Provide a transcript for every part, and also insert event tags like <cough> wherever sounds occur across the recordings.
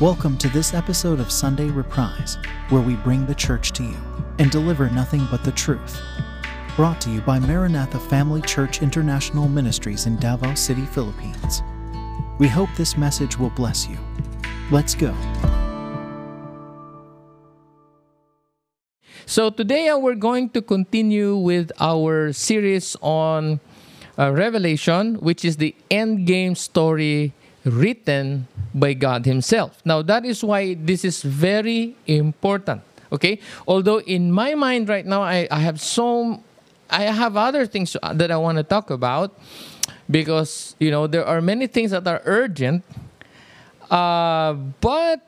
Welcome to this episode of Sunday Reprise, where we bring the church to you and deliver nothing but the truth. Brought to you by Maranatha Family Church International Ministries in Davao City, Philippines. We hope this message will bless you. Let's go. So today uh, we're going to continue with our series on uh, Revelation, which is the end game story written by God Himself. Now that is why this is very important. Okay, although in my mind right now I, I have so I have other things that I want to talk about because you know there are many things that are urgent, uh, but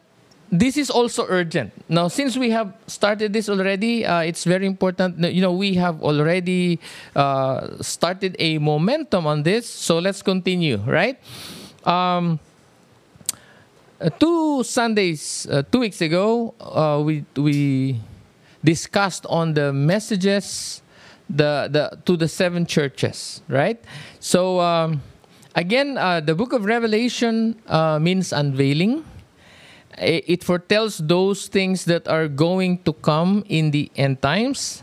this is also urgent. Now, since we have started this already, uh, it's very important. You know, we have already uh, started a momentum on this, so let's continue, right? Um, two Sundays, uh, two weeks ago, uh, we we discussed on the messages the the to the seven churches, right? So um, again, uh, the book of Revelation uh, means unveiling. It, it foretells those things that are going to come in the end times,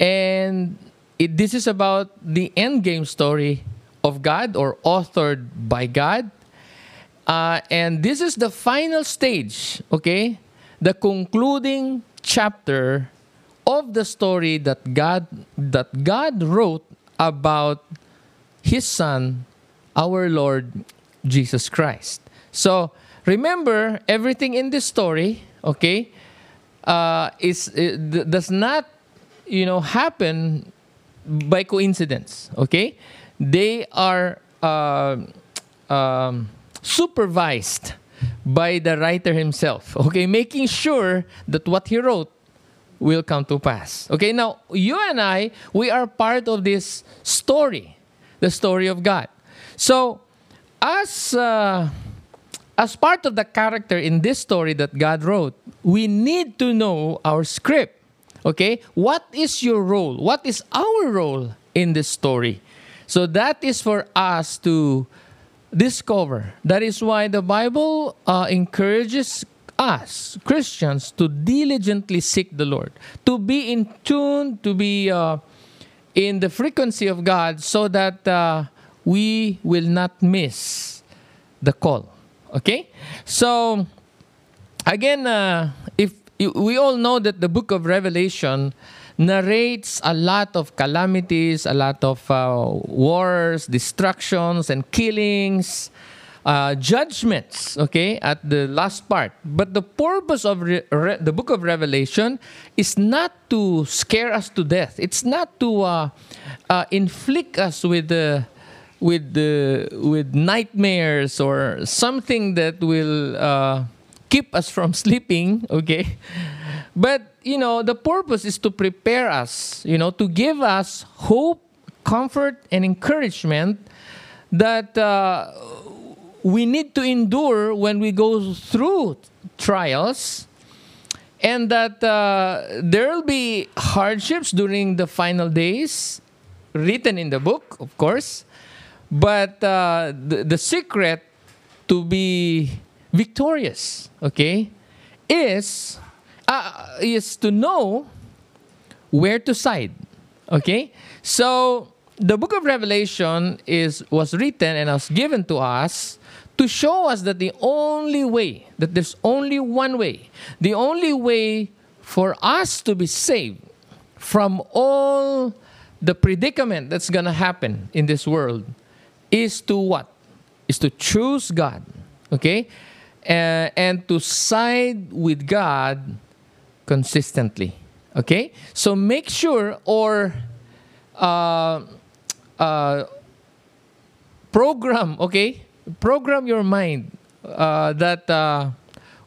and it, this is about the end game story of God or authored by God uh, and this is the final stage, okay? The concluding chapter of the story that God that God wrote about his son, our Lord Jesus Christ. So remember, everything in this story, okay, uh, is does not, you know, happen by coincidence. Okay, they are. Uh, um, supervised by the writer himself, okay, making sure that what he wrote will come to pass. Okay, now you and I, we are part of this story, the story of God. So, as uh, as part of the character in this story that God wrote, we need to know our script. Okay, what is your role? What is our role in this story? So that is for us to discover. That is why the Bible uh, encourages us, Christians, to diligently seek the Lord, to be in tune, to be uh, in the frequency of God so that uh, we will not miss the call. Okay? So, again, uh, if we all know that the book of Revelation narrates a lot of calamities, a lot of uh, wars, destructions, and killings, uh, judgments, okay, at the last part. But the purpose of re- re- the book of Revelation is not to scare us to death, it's not to uh, uh inflict us with the with with nightmares or something that will uh, keep us from <laughs> sleeping okay but you know, the purpose is to prepare us, you know, to give us hope, comfort, and encouragement that uh, we need to endure when we go through trials and that uh, there will be hardships during the final days written in the book of course but uh, the, the secret to be victorious okay is uh, is to know where to side. Okay? So the book of Revelation is was written and was given to us to show us that the only way, that there's only one way, the only way for us to be saved from all the predicament that's going to happen in this world is to what? Is to choose God. Okay? Uh, and to side with God consistently. Okay? So make sure or uh, uh, program, okay? Program your mind uh, that uh,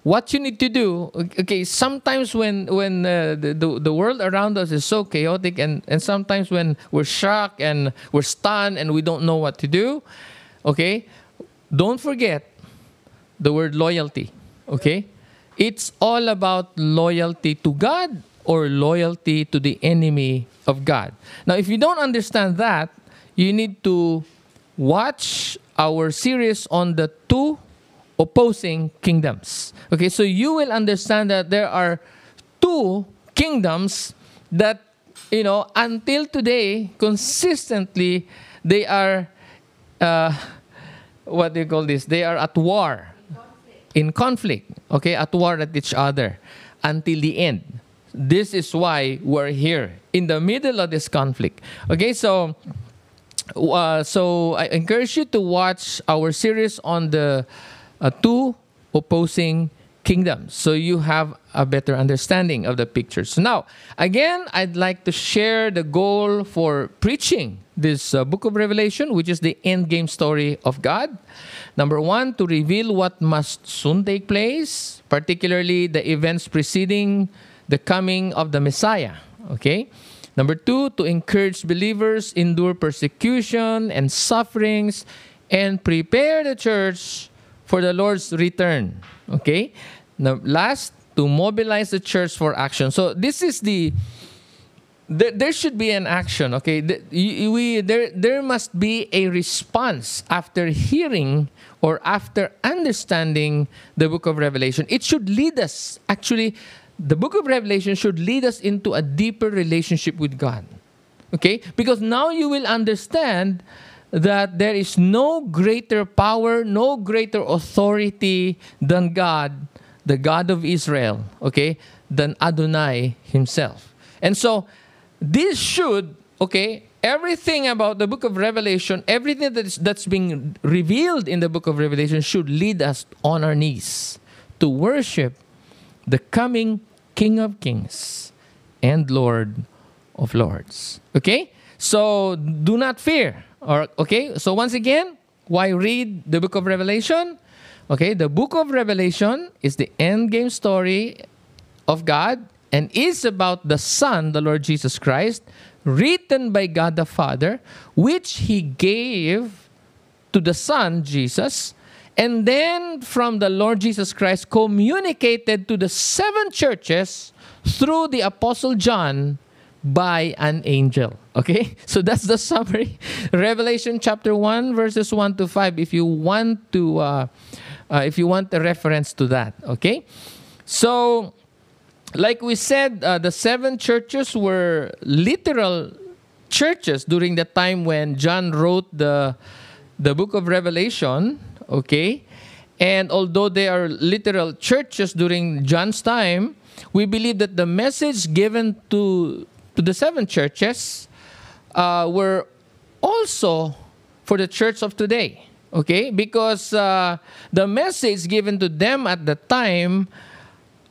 what you need to do. Okay, sometimes when when uh, the, the, the world around us is so chaotic, and and sometimes when we're shocked and we're stunned and we don't know what to do, okay, don't forget the word loyalty. Okay, it's all about loyalty to God or loyalty to the enemy of God. Now, if you don't understand that, you need to watch our series on the two opposing kingdoms. Okay, so you will understand that there are two kingdoms that, you know, until today, consistently, they are, uh, what do you call this? They are at war, in conflict, okay, at war at each other until the end. This is why we're here in the middle of this conflict. Okay, so uh, so I encourage you to watch our series on the uh, two opposing kingdoms so you have a better understanding of the picture. So now, again, I'd like to share the goal for preaching this uh, book of Revelation, which is the end game story of God. Number one, to reveal what must soon take place, particularly the events preceding the coming of the Messiah. Okay? Number two, to encourage believers endure persecution and sufferings and prepare the church for the Lord's return. Okay? Now, last, to mobilize the church for action. So this is the there, there should be an action. Okay, we there there must be a response after hearing or after understanding the book of Revelation. It should lead us actually the book of Revelation should lead us into a deeper relationship with God. Okay? Because now you will understand that there is no greater power, no greater authority than God, the God of Israel, okay, than Adonai himself. And so this should, okay, everything about the book of Revelation, everything that is, that's being revealed in the book of Revelation should lead us on our knees to worship the coming King of Kings and Lord of Lords. Okay? So do not fear. Or okay? So once again, why read the book of Revelation? Okay, the book of Revelation is the end game story of God and is about the Son, the Lord Jesus Christ, written by God the Father, which he gave to the Son, Jesus, and then from the Lord Jesus Christ communicated to the seven churches through the Apostle John by an angel. Okay? <laughs> So that's the summary. <laughs> Revelation chapter 1, verses 1 to 5, if you want to uh, uh, if you want a reference to that. Okay? So like we said, uh, the seven churches were literal churches during the time when John wrote the the book of Revelation okay? And although they are literal churches during John's time, we believe that the message given to, to the seven churches uh, were also for the church of today, okay? Because uh, the message given to them at the time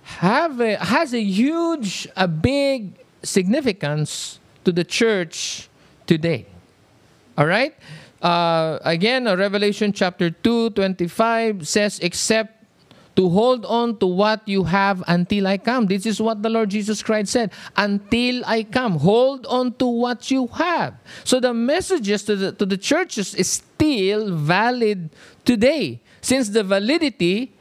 have a, has a huge, a big significance to the church today. All right? Uh, again, uh, Revelation chapter 2, 25 says, except to hold on to what you have until I come. This is what the Lord Jesus Christ said. Until I come, hold on to what you have. So the messages to the, to the churches is still valid today, since the validity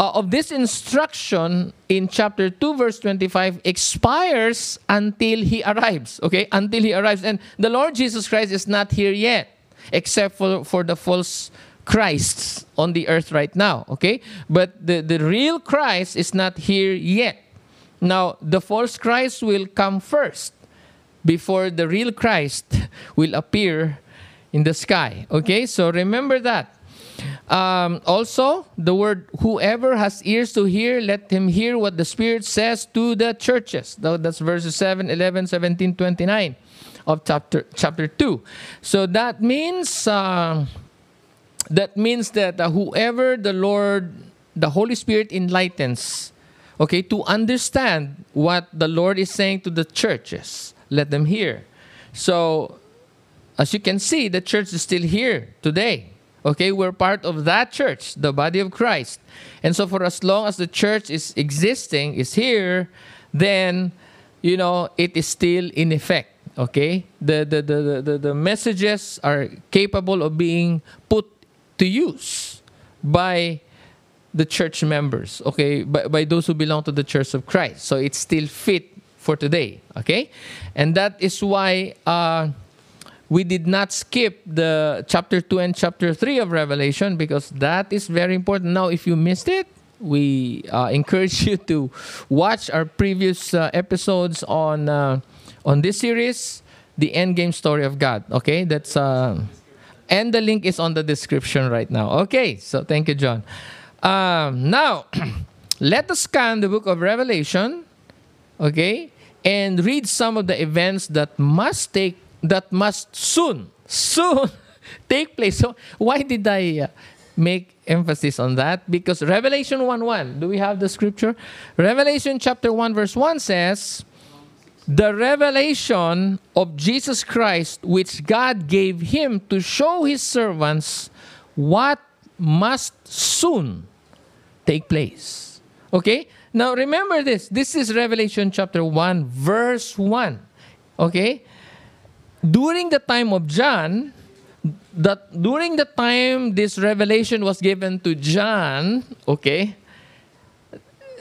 uh, of this instruction in chapter 2, verse 25 expires until he arrives. Okay? Until he arrives. And the Lord Jesus Christ is not here yet except for, for the false Christs on the earth right now, okay? But the, the real Christ is not here yet. Now, the false Christ will come first before the real Christ will appear in the sky, okay? So remember that. Um, also, the word whoever has ears to hear, let him hear what the Spirit says to the churches. That's verses 7, 11, 17, 29 of chapter chapter 2 so that means uh, that means that uh, whoever the lord the holy spirit enlightens okay to understand what the lord is saying to the churches let them hear. So as you can see the church is still here today okay we're part of that church the body of christ. And so for as long as the church is existing is here then you know it is still in effect okay? The, the, the, the, the messages are capable of being put to use by the church members okay? By, by those who belong to the church of christ. So it's still fit for today okay? And that is why uh, we did not skip the chapter 2 and chapter 3 of Revelation because that is very important. Now, if you missed it, we uh, <laughs> encourage you to watch our previous uh, episodes on uh, on this series, the end game story of God. Okay, that's uh, and the link is on the description right now. Okay, so thank you, John. Um, now, <clears throat> let us scan the book of Revelation. Okay, and read some of the events that must take that must soon soon <laughs> take place. So why did I uh, make emphasis on that? Because Revelation 1 1, do we have the scripture? Revelation chapter 1, verse 1 says, The revelation of Jesus Christ, which God gave him to show his servants what must soon take place. Okay? Now remember this. This is Revelation chapter 1, verse 1. Okay? During the time of John, that during the time this revelation was given to John, okay,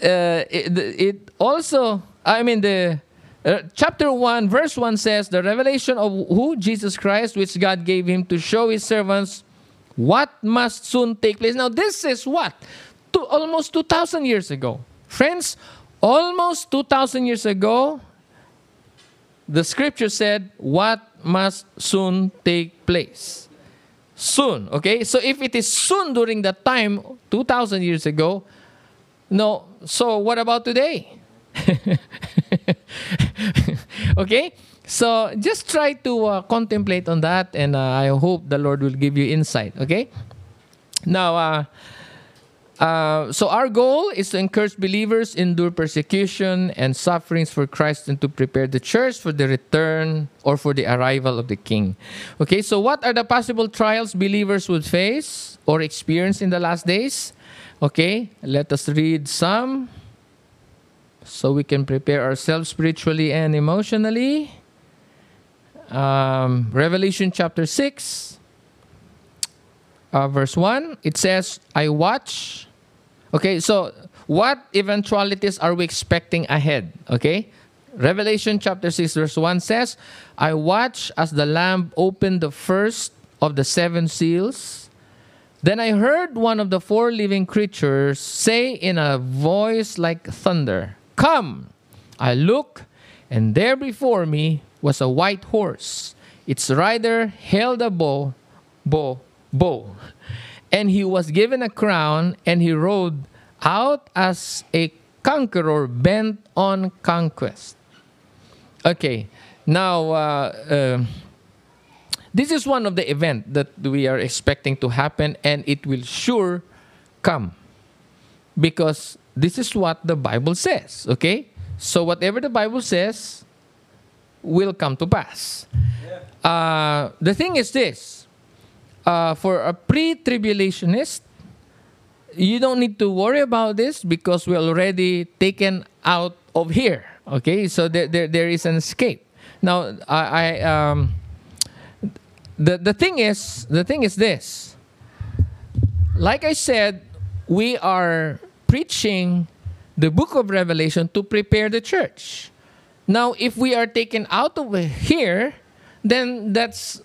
uh, it, it, also, I mean, the uh, chapter 1, verse 1 says, The revelation of who? Jesus Christ, which God gave him to show his servants what must soon take place. Now, this is what? Almost 2,000 years ago. Friends, almost 2,000 years ago, the scripture said, What must soon take place? soon. Okay? So if it is soon during that time, 2,000 years ago, no. So what about today? <laughs> okay? So just try to uh, contemplate on that, and uh, I hope the Lord will give you insight. Okay? Now, uh, uh, so our goal is to encourage believers endure persecution and sufferings for Christ and to prepare the church for the return or for the arrival of the King. Okay, so what are the possible trials believers would face or experience in the last days? Okay, let us read some so we can prepare ourselves spiritually and emotionally. Um, Revelation chapter 6, uh, verse 1, it says, I watch Okay, so what eventualities are we expecting ahead? Okay, Revelation chapter 6, verse 1 says, I watched as the Lamb opened the first of the seven seals. Then I heard one of the four living creatures say in a voice like thunder, Come! I look, and there before me was a white horse. Its rider held a bow, bow, bow and he was given a crown, and he rode out as a conqueror bent on conquest. Okay, now uh, uh, this is one of the event that we are expecting to happen, and it will sure come because this is what the Bible says. Okay, so whatever the Bible says will come to pass. Uh, the thing is this uh, for a pre-tribulationist, you don't need to worry about this because we're already taken out of here. Okay, so there, there, there is an escape. Now, I, I um, the the thing is the thing is this. Like I said, we are preaching the book of Revelation to prepare the church. Now, if we are taken out of here, then that's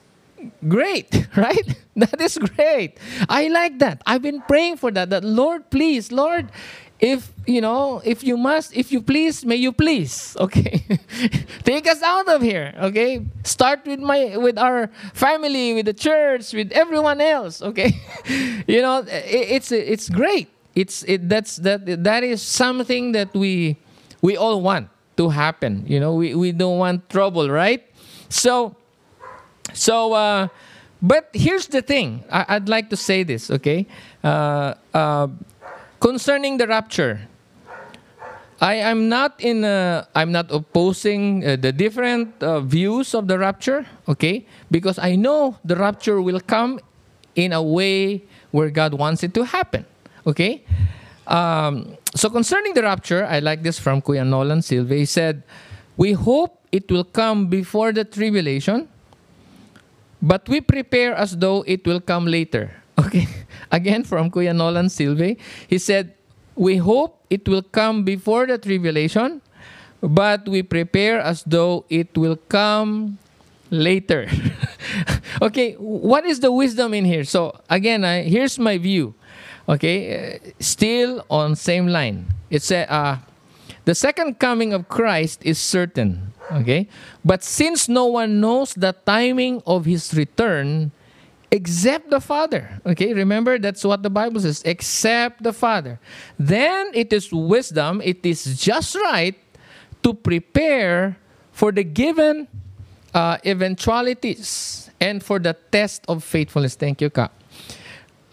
great, <laughs> right? <laughs> That is great. I like that. I've been praying for that. That Lord, please, Lord, if you know, if you must, if you please, may you please. <laughs> Okay, take us out of here. Okay, start with my, with our family, with the church, with everyone else. Okay, you know, it, it's it's great. It's it that's that that is something that we we all want to happen. You know, we we don't want trouble, right? So so, uh, but here's the thing. I, would like to say this, okay? Uh, uh, concerning the rapture, I am not in. A, I'm not opposing uh, the different uh, views of the rapture, okay? Because I know the rapture will come in a way where God wants it to happen, okay? Um, so concerning the rapture, I like this from Kuya Nolan Silva. He said, "We hope it will come before the tribulation." But we prepare as though it will come later. <laughs> Okay. Again, from Kuya Nolan Silva, he said, We hope it will come before the tribulation, but we prepare as though it will come later. <laughs> okay, what is the wisdom in here? So again, I, here's my view. Okay, uh, still on same line. It's a uh, the second coming of Christ is certain. Okay, but since no one knows the timing of his return except the Father. Okay, remember that's what the Bible says, except the Father. Then it is wisdom, it is just right to prepare for the given uh, eventualities and for the test of faithfulness. Thank you, Ka.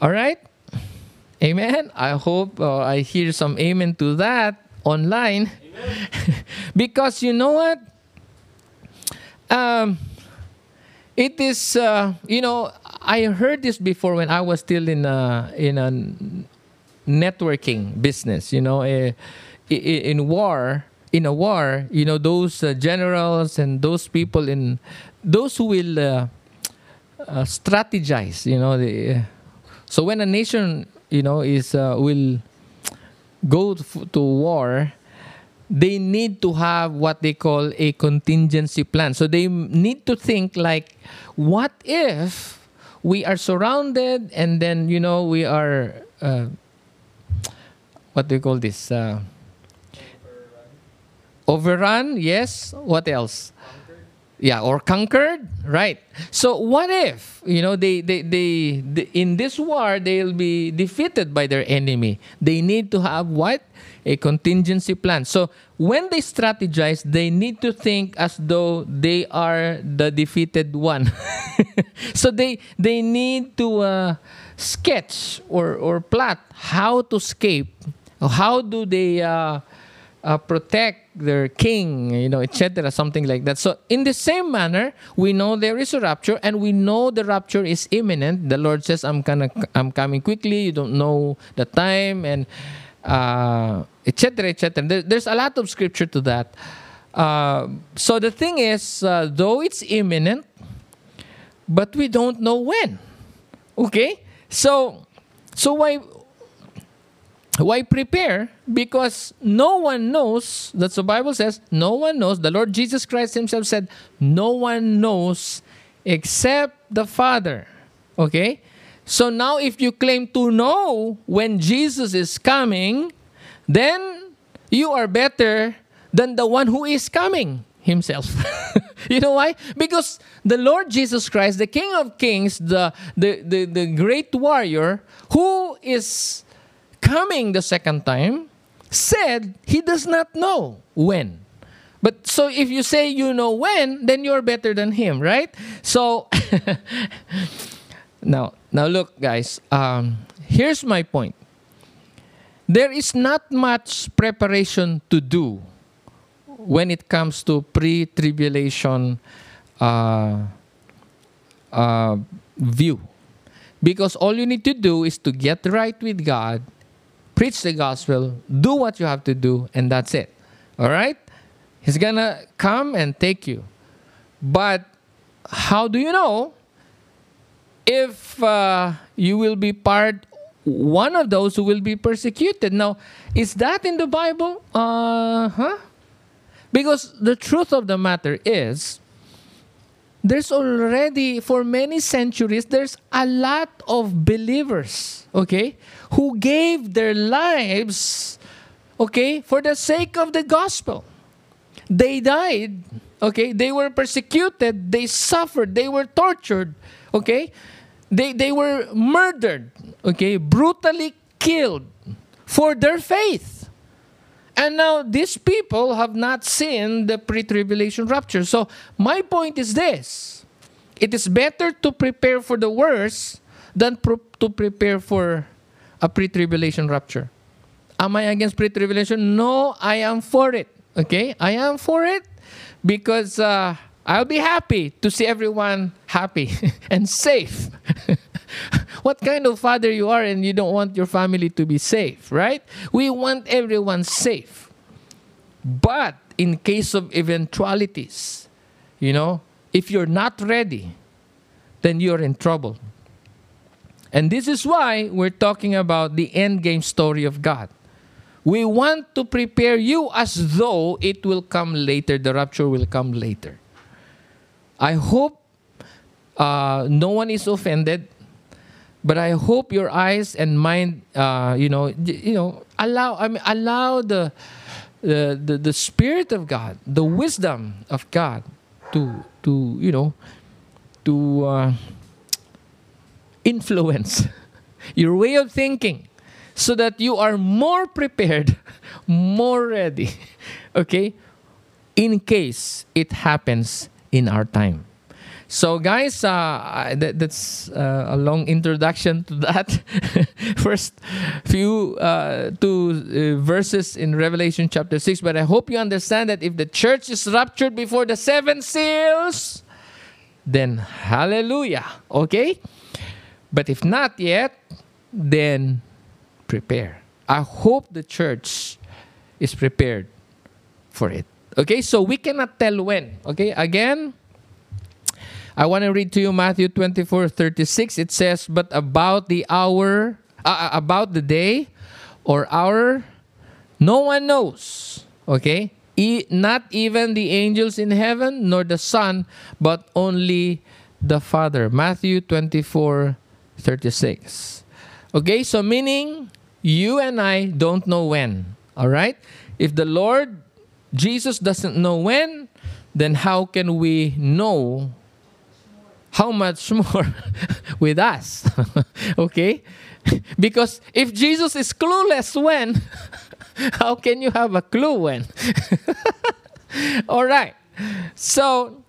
All right? Amen. I hope uh, I hear some amen to that online. <laughs> because you know what? Um, it is, uh, you know, I heard this before when I was still in a, in a networking business, you know, uh, in war in a war, you know, those uh, generals and those people in those who will uh, uh, strategize, you know, the, so when a nation, you know, is uh, will go to war, they need to have what they call a contingency plan. So they need to think like, what if we are surrounded and then you know we are uh, what do you call this? Uh, Overrun, yes. What else? Yeah, or conquered, right? So what if you know they, they, they, they in this war they'll be defeated by their enemy? They need to have what a contingency plan. So when they strategize, they need to think as though they are the defeated one. <laughs> so they they need to uh, sketch or or plot how to escape. How do they uh, uh, protect their king, you know, etc., something like that. So, in the same manner, we know there is a rapture, and we know the rapture is imminent. The Lord says, "I'm gonna, I'm coming quickly." You don't know the time, and etc., uh, etc. Et there, there's a lot of scripture to that. Uh, so the thing is, uh, though it's imminent, but we don't know when. Okay, so so why why prepare? Because no one knows, that's the Bible says, no one knows. The Lord Jesus Christ Himself said, no one knows except the Father. Okay? So now, if you claim to know when Jesus is coming, then you are better than the one who is coming himself. <laughs> you know why? Because the Lord Jesus Christ, the King of Kings, the, the, the, the great warrior, who is coming the second time said he does not know when. But so if you say you know when, then you're better than him, right? So <laughs> now, now look, guys. Um, here's my point. There is not much preparation to do when it comes to pre-tribulation uh, uh, view, because all you need to do is to get right with God preach the gospel, do what you have to do, and that's it. All right? He's gonna come and take you. But how do you know if uh, you will be part one of those who will be persecuted? Now, is that in the Bible? Uh huh. Because the truth of the matter is, there's already for many centuries there's a lot of believers okay who gave their lives okay for the sake of the gospel. They died okay they were persecuted they suffered they were tortured okay they they were murdered okay brutally killed for their faith. And now these people have not seen the pre tribulation rapture. So my point is this. It is better to prepare for the worst than pro- to prepare for a pre tribulation rapture. Am I against pre tribulation? No, I am for it. Okay? I am for it because uh, I'll be happy to see everyone happy <laughs> and safe. <laughs> what kind of father you are and you don't want your family to be safe, right? We want everyone safe. But in case of eventualities, you know, if you're not ready, then you're in trouble. And this is why we're talking about the end game story of God. We want to prepare you as though it will come later, the rapture will come later. I hope uh, no one is offended, but I hope your eyes and mind, uh, you know, you know, allow. I mean, allow the, the the the spirit of God, the wisdom of God, to to you know, to uh, influence your way of thinking, so that you are more prepared, <laughs> more ready. Okay, in case it happens in our time. So, guys, uh, that, that's uh, a long introduction to that. <laughs> First few uh, two uh, verses in Revelation chapter 6. But I hope you understand that if the church is raptured before the seven seals, then hallelujah. Okay? But if not yet, then prepare. I hope the church is prepared for it. Okay, so we cannot tell when. Okay, again, I want to read to you Matthew 24 36. It says, But about the hour, uh, about the day or hour, no one knows. Okay, e- not even the angels in heaven, nor the Son, but only the Father. Matthew 24 36. Okay, so meaning you and I don't know when. All right, if the Lord Jesus doesn't know when, then how can we know how much <laughs> more with us? <laughs> okay? Because if Jesus is clueless when, <laughs> how can you have a clue when? All right. So,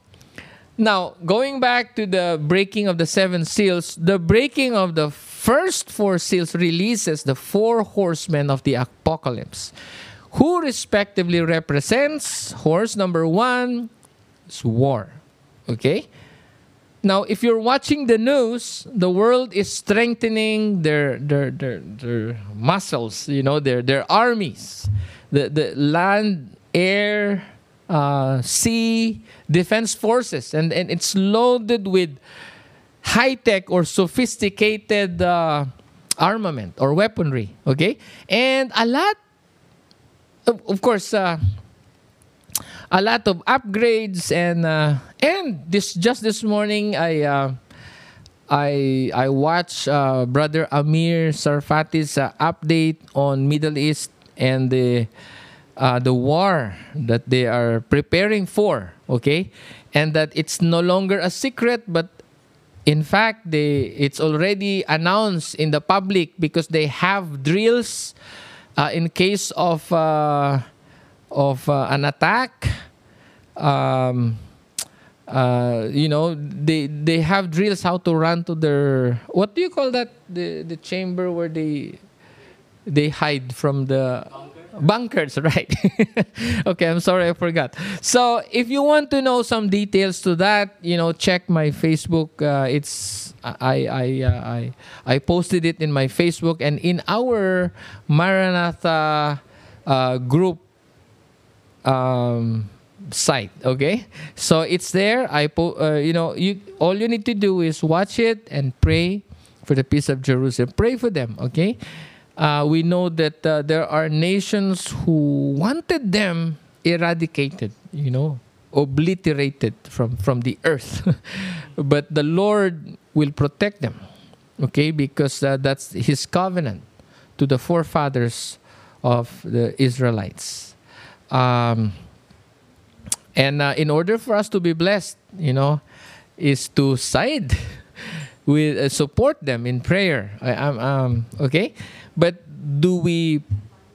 now going back to the breaking of the seven seals, the breaking of the first four seals releases the four horsemen of the apocalypse who respectively represents horse number one is war. Okay? Now, if you're watching the news, the world is strengthening their their their, their muscles, you know, their their armies. The the land, air, uh, sea, defense forces, and, and it's loaded with high tech or sophisticated uh, armament or weaponry. Okay? And a lot of, course, uh, a lot of upgrades and uh, and this just this morning I uh, I I watched uh, brother Amir Tsarfati's uh, update on Middle East and the uh, the war that they are preparing for. Okay, and that it's no longer a secret, but in fact they it's already announced in the public because they have drills uh, in case of uh, of uh, an attack, um, uh, you know, they they have drills how to run to their what do you call that the the chamber where they they hide from the bunkers <laughs> right? Okay i'm sorry i forgot. So if you want to know some details to that you know check my facebook. Uh, it's i i uh, i i posted it in my facebook and in our maranatha uh, group um, site okay? So it's there. I po- uh, you know you all you need to do is watch it and pray for the peace of jerusalem. Pray for them okay uh, we know that uh, there are nations who wanted them eradicated, you know, obliterated from, from the earth. <laughs> but the Lord will protect them, okay, because uh, that's His covenant to the forefathers of the Israelites. Um, and uh, in order for us to be blessed, you know, is to side with uh, support them in prayer. I, um, okay, but do we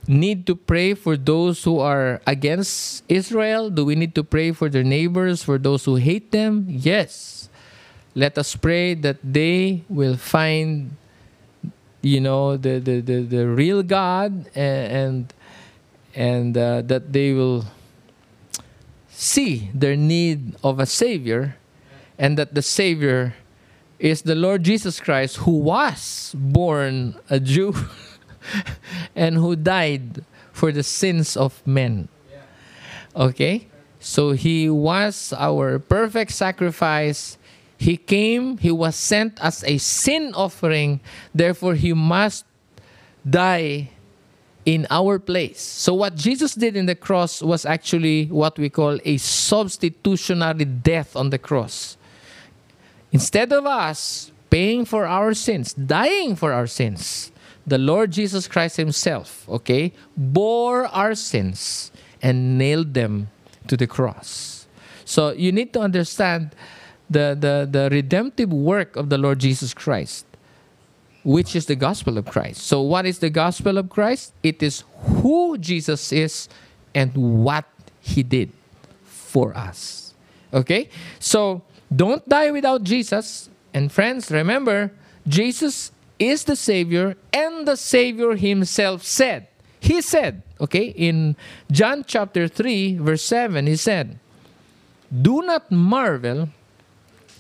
need to pray for those who are against Israel? Do we need to pray for their neighbors, for those who hate them? Yes. Let us pray that they will find, you know, the, the, the, the real God and, and uh, that they will see their need of a Savior and that the Savior is the Lord Jesus Christ who was born a Jew. <laughs> and who died for the sins of men. Okay? So he was our perfect sacrifice. He came, he was sent as a sin offering, therefore he must die in our place. So, what Jesus did in the cross was actually what we call a substitutionary death on the cross. Instead of us paying for our sins, dying for our sins, the Lord Jesus Christ Himself, okay, bore our sins and nailed them to the cross. So, you need to understand the, the, the redemptive work of the Lord Jesus Christ which is the gospel of Christ. So, what is the gospel of Christ? It is who Jesus is and what he did for us. Okay? So, don't die without Jesus. And, friends, remember, Jesus is the Savior, and the Savior himself said, He said, okay, in John chapter 3, verse 7, He said, Do not marvel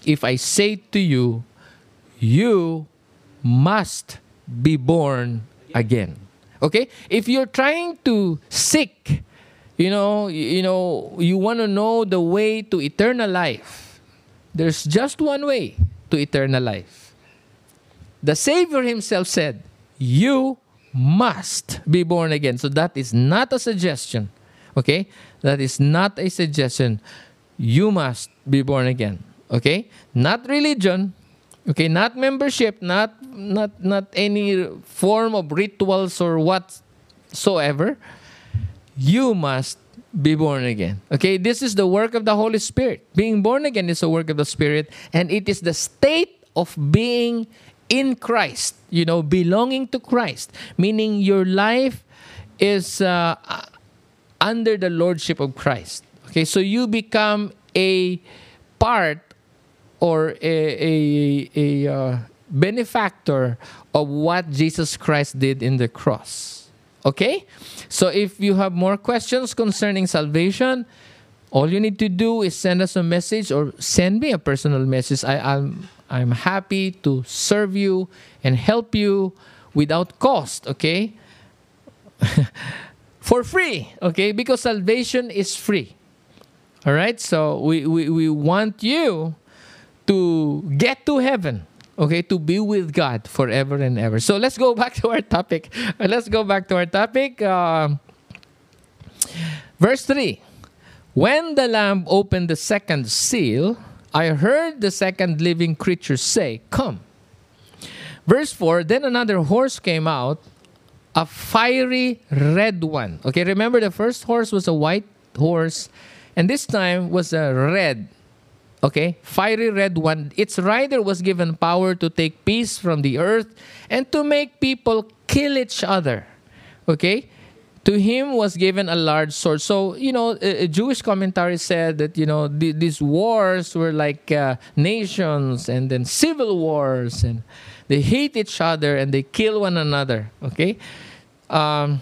if I say to you, You must be born again. Okay? If you're trying to seek, you know, you know, you want to know the way to eternal life. There's just one way to eternal life. The Savior himself said, "You must be born again." So that is not a suggestion. Okay? That is not a suggestion. You must be born again. Okay? Not religion, Okay, not membership, not not not any form of rituals or whatsoever. You must be born again. Okay, this is the work of the Holy Spirit. Being born again is a work of the Spirit, and it is the state of being in Christ. You know, belonging to Christ, meaning your life is uh, under the lordship of Christ. Okay, so you become a part or a, a, a uh, benefactor of what Jesus Christ did in the cross. Okay? So if you have more questions concerning salvation, all you need to do is send us a message or send me a personal message. I, I'm, I'm happy to serve you and help you without cost, okay? <laughs> For free, okay? Because salvation is free. All right? So we, we, we want you to get to heaven okay to be with god forever and ever. So let's go <laughs> back to our topic. Let's go back to our topic. Uh, verse 3 when the lamb opened the second seal i heard the second living creature say come. Verse 4 then another horse came out a fiery red one. Okay remember the first horse was a white horse and this time was a red Okay, fiery red one. Its rider was given power to take peace from the earth and to make people kill each other. Okay, to him was given a large sword. So, you know, a, Jewish commentary said that, you know, th- these wars were like uh, nations and then civil wars and they hate each other and they kill one another. Okay? Um,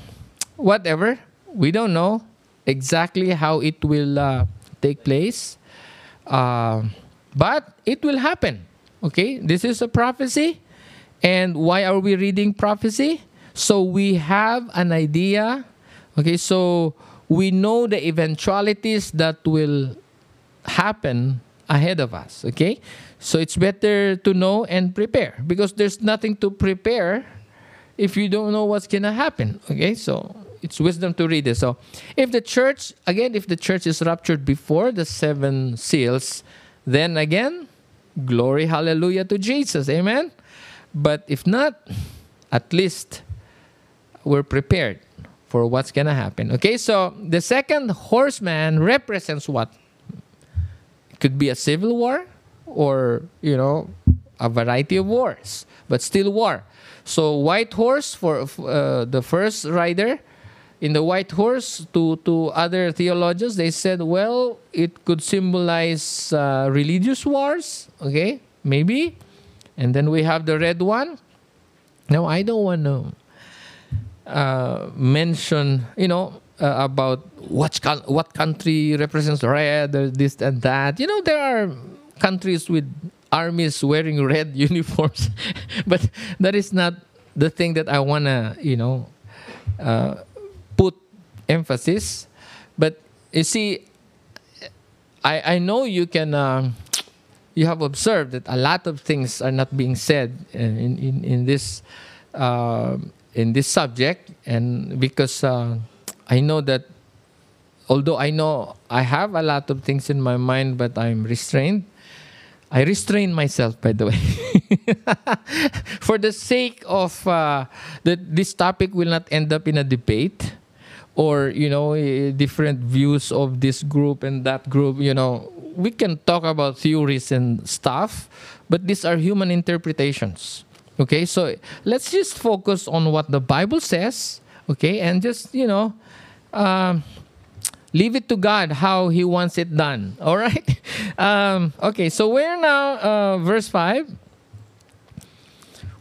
whatever. We don't know exactly how it will uh, take place. Uh, but it will happen. Okay, this is a prophecy. And why are we reading prophecy? So we have an idea. Okay, so we know the eventualities that will happen ahead of us. Okay, so it's better to know and prepare because there's nothing to prepare if you don't know what's gonna happen. Okay, so it's wisdom to read this. So, if the church, again, if the church is raptured before the seven seals, then again, glory, hallelujah to Jesus. Amen. But if not, at least we're prepared for what's to happen. Okay, so the second horseman represents what? It could be a civil war or, you know, a variety of wars, but still war. So, white horse for uh, the first rider in the white horse to, to other theologians they said well it could symbolize uh, religious wars okay maybe. And then we have the red one. Now i don't want to uh, mention you know uh, about what, what country represents red or this and that. You know there are countries with armies wearing <laughs> red uniforms <laughs> but that is not the thing that i want to you know uh, emphasis. But you see, I, I know you can, uh, you have observed that a lot of things are not being said in, in, in this, uh, in this subject. and because uh, I know that although I know I have a lot of things in my mind, but I'm restrained. I restrain myself, by the way, <laughs> for the sake of uh, that this topic will not end up in a debate or you know eh, different views of this group and that group. You know, we can talk about theories and stuff, but these are human interpretations. Okay, so let's just focus on what the Bible says. Okay, and just you know. Um, leave it to God how He wants it done. <laughs> All right? Um, okay, so we're now, uh, verse 5.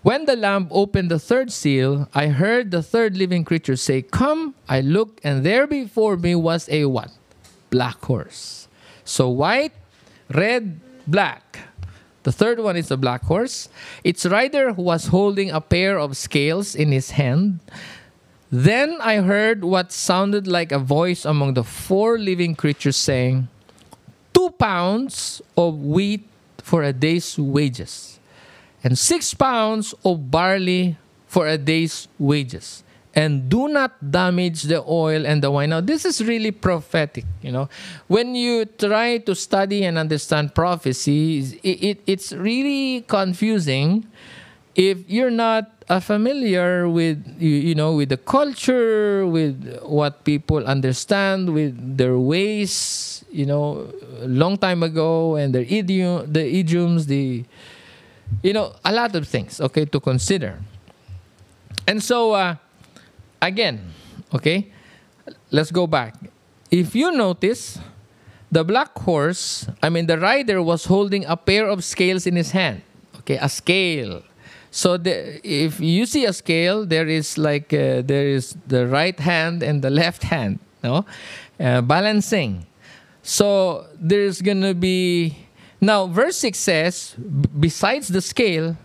When the Lamb opened the third seal, I heard the third living creature say, Come, I looked, and there before me was a what? Black horse. So white, red, black. The third one is a black horse. Its rider was holding a pair of scales in his hand. Then I heard what sounded like a voice among the four living creatures saying, Two pounds of wheat for a day's wages, and six pounds of barley for a day's wages. And do not damage the oil and the wine. Now, this is really prophetic. You know, when you try to study and understand prophecy, it, it, it's really confusing if you're not uh, familiar with you, you know with the culture with what people understand with their ways you know long time ago and their idiom the idioms the you know a lot of things okay to consider. And so uh, again okay let's go back. If you notice the black horse i mean the rider was holding a pair of scales in his hand okay a scale. So the, if you see a scale, there is like uh, there is the right hand and the left hand, no, uh, balancing. So there's gonna be now. Verse six says, besides the scale,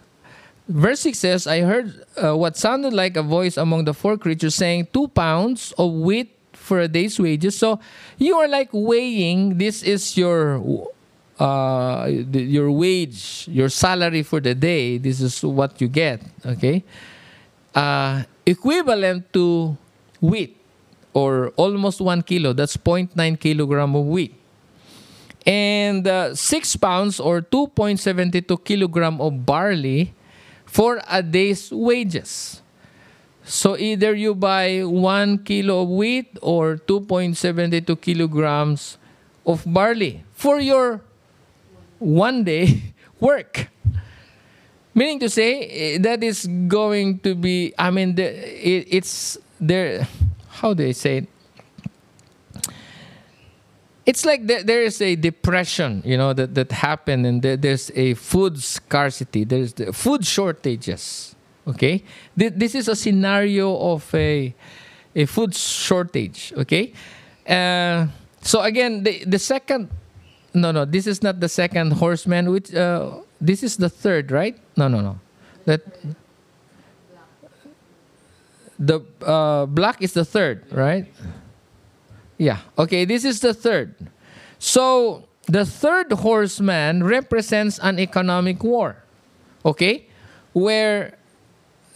verse six says, I heard uh, what sounded like a voice among the four creatures saying, two pounds of wheat for a day's wages. So you are like weighing. This is your uh, your wage, your salary for the day, this is what you get, okay? Uh, equivalent to wheat or almost one kilo, that's 0.9 kilogram of wheat. And uh, six pounds or 2.72 kilogram of barley for a day's wages. So either you buy one kilo of wheat or 2.72 kilograms of barley for your one day <laughs> work. Meaning to say, eh, that is going to be, I mean, it's there, how do I say it? It's like there, there is a depression, you know, that, that happened and there, there's a food scarcity, there's the food shortages, okay? This is a scenario of a, a food shortage, okay? Uh, so again, the, the second no, no. This is not the second horseman. Which uh, this is the third, right? No, no, no. That the uh, black is the third, right? Yeah. Okay. This is the third. So the third horseman represents an economic war. Okay, where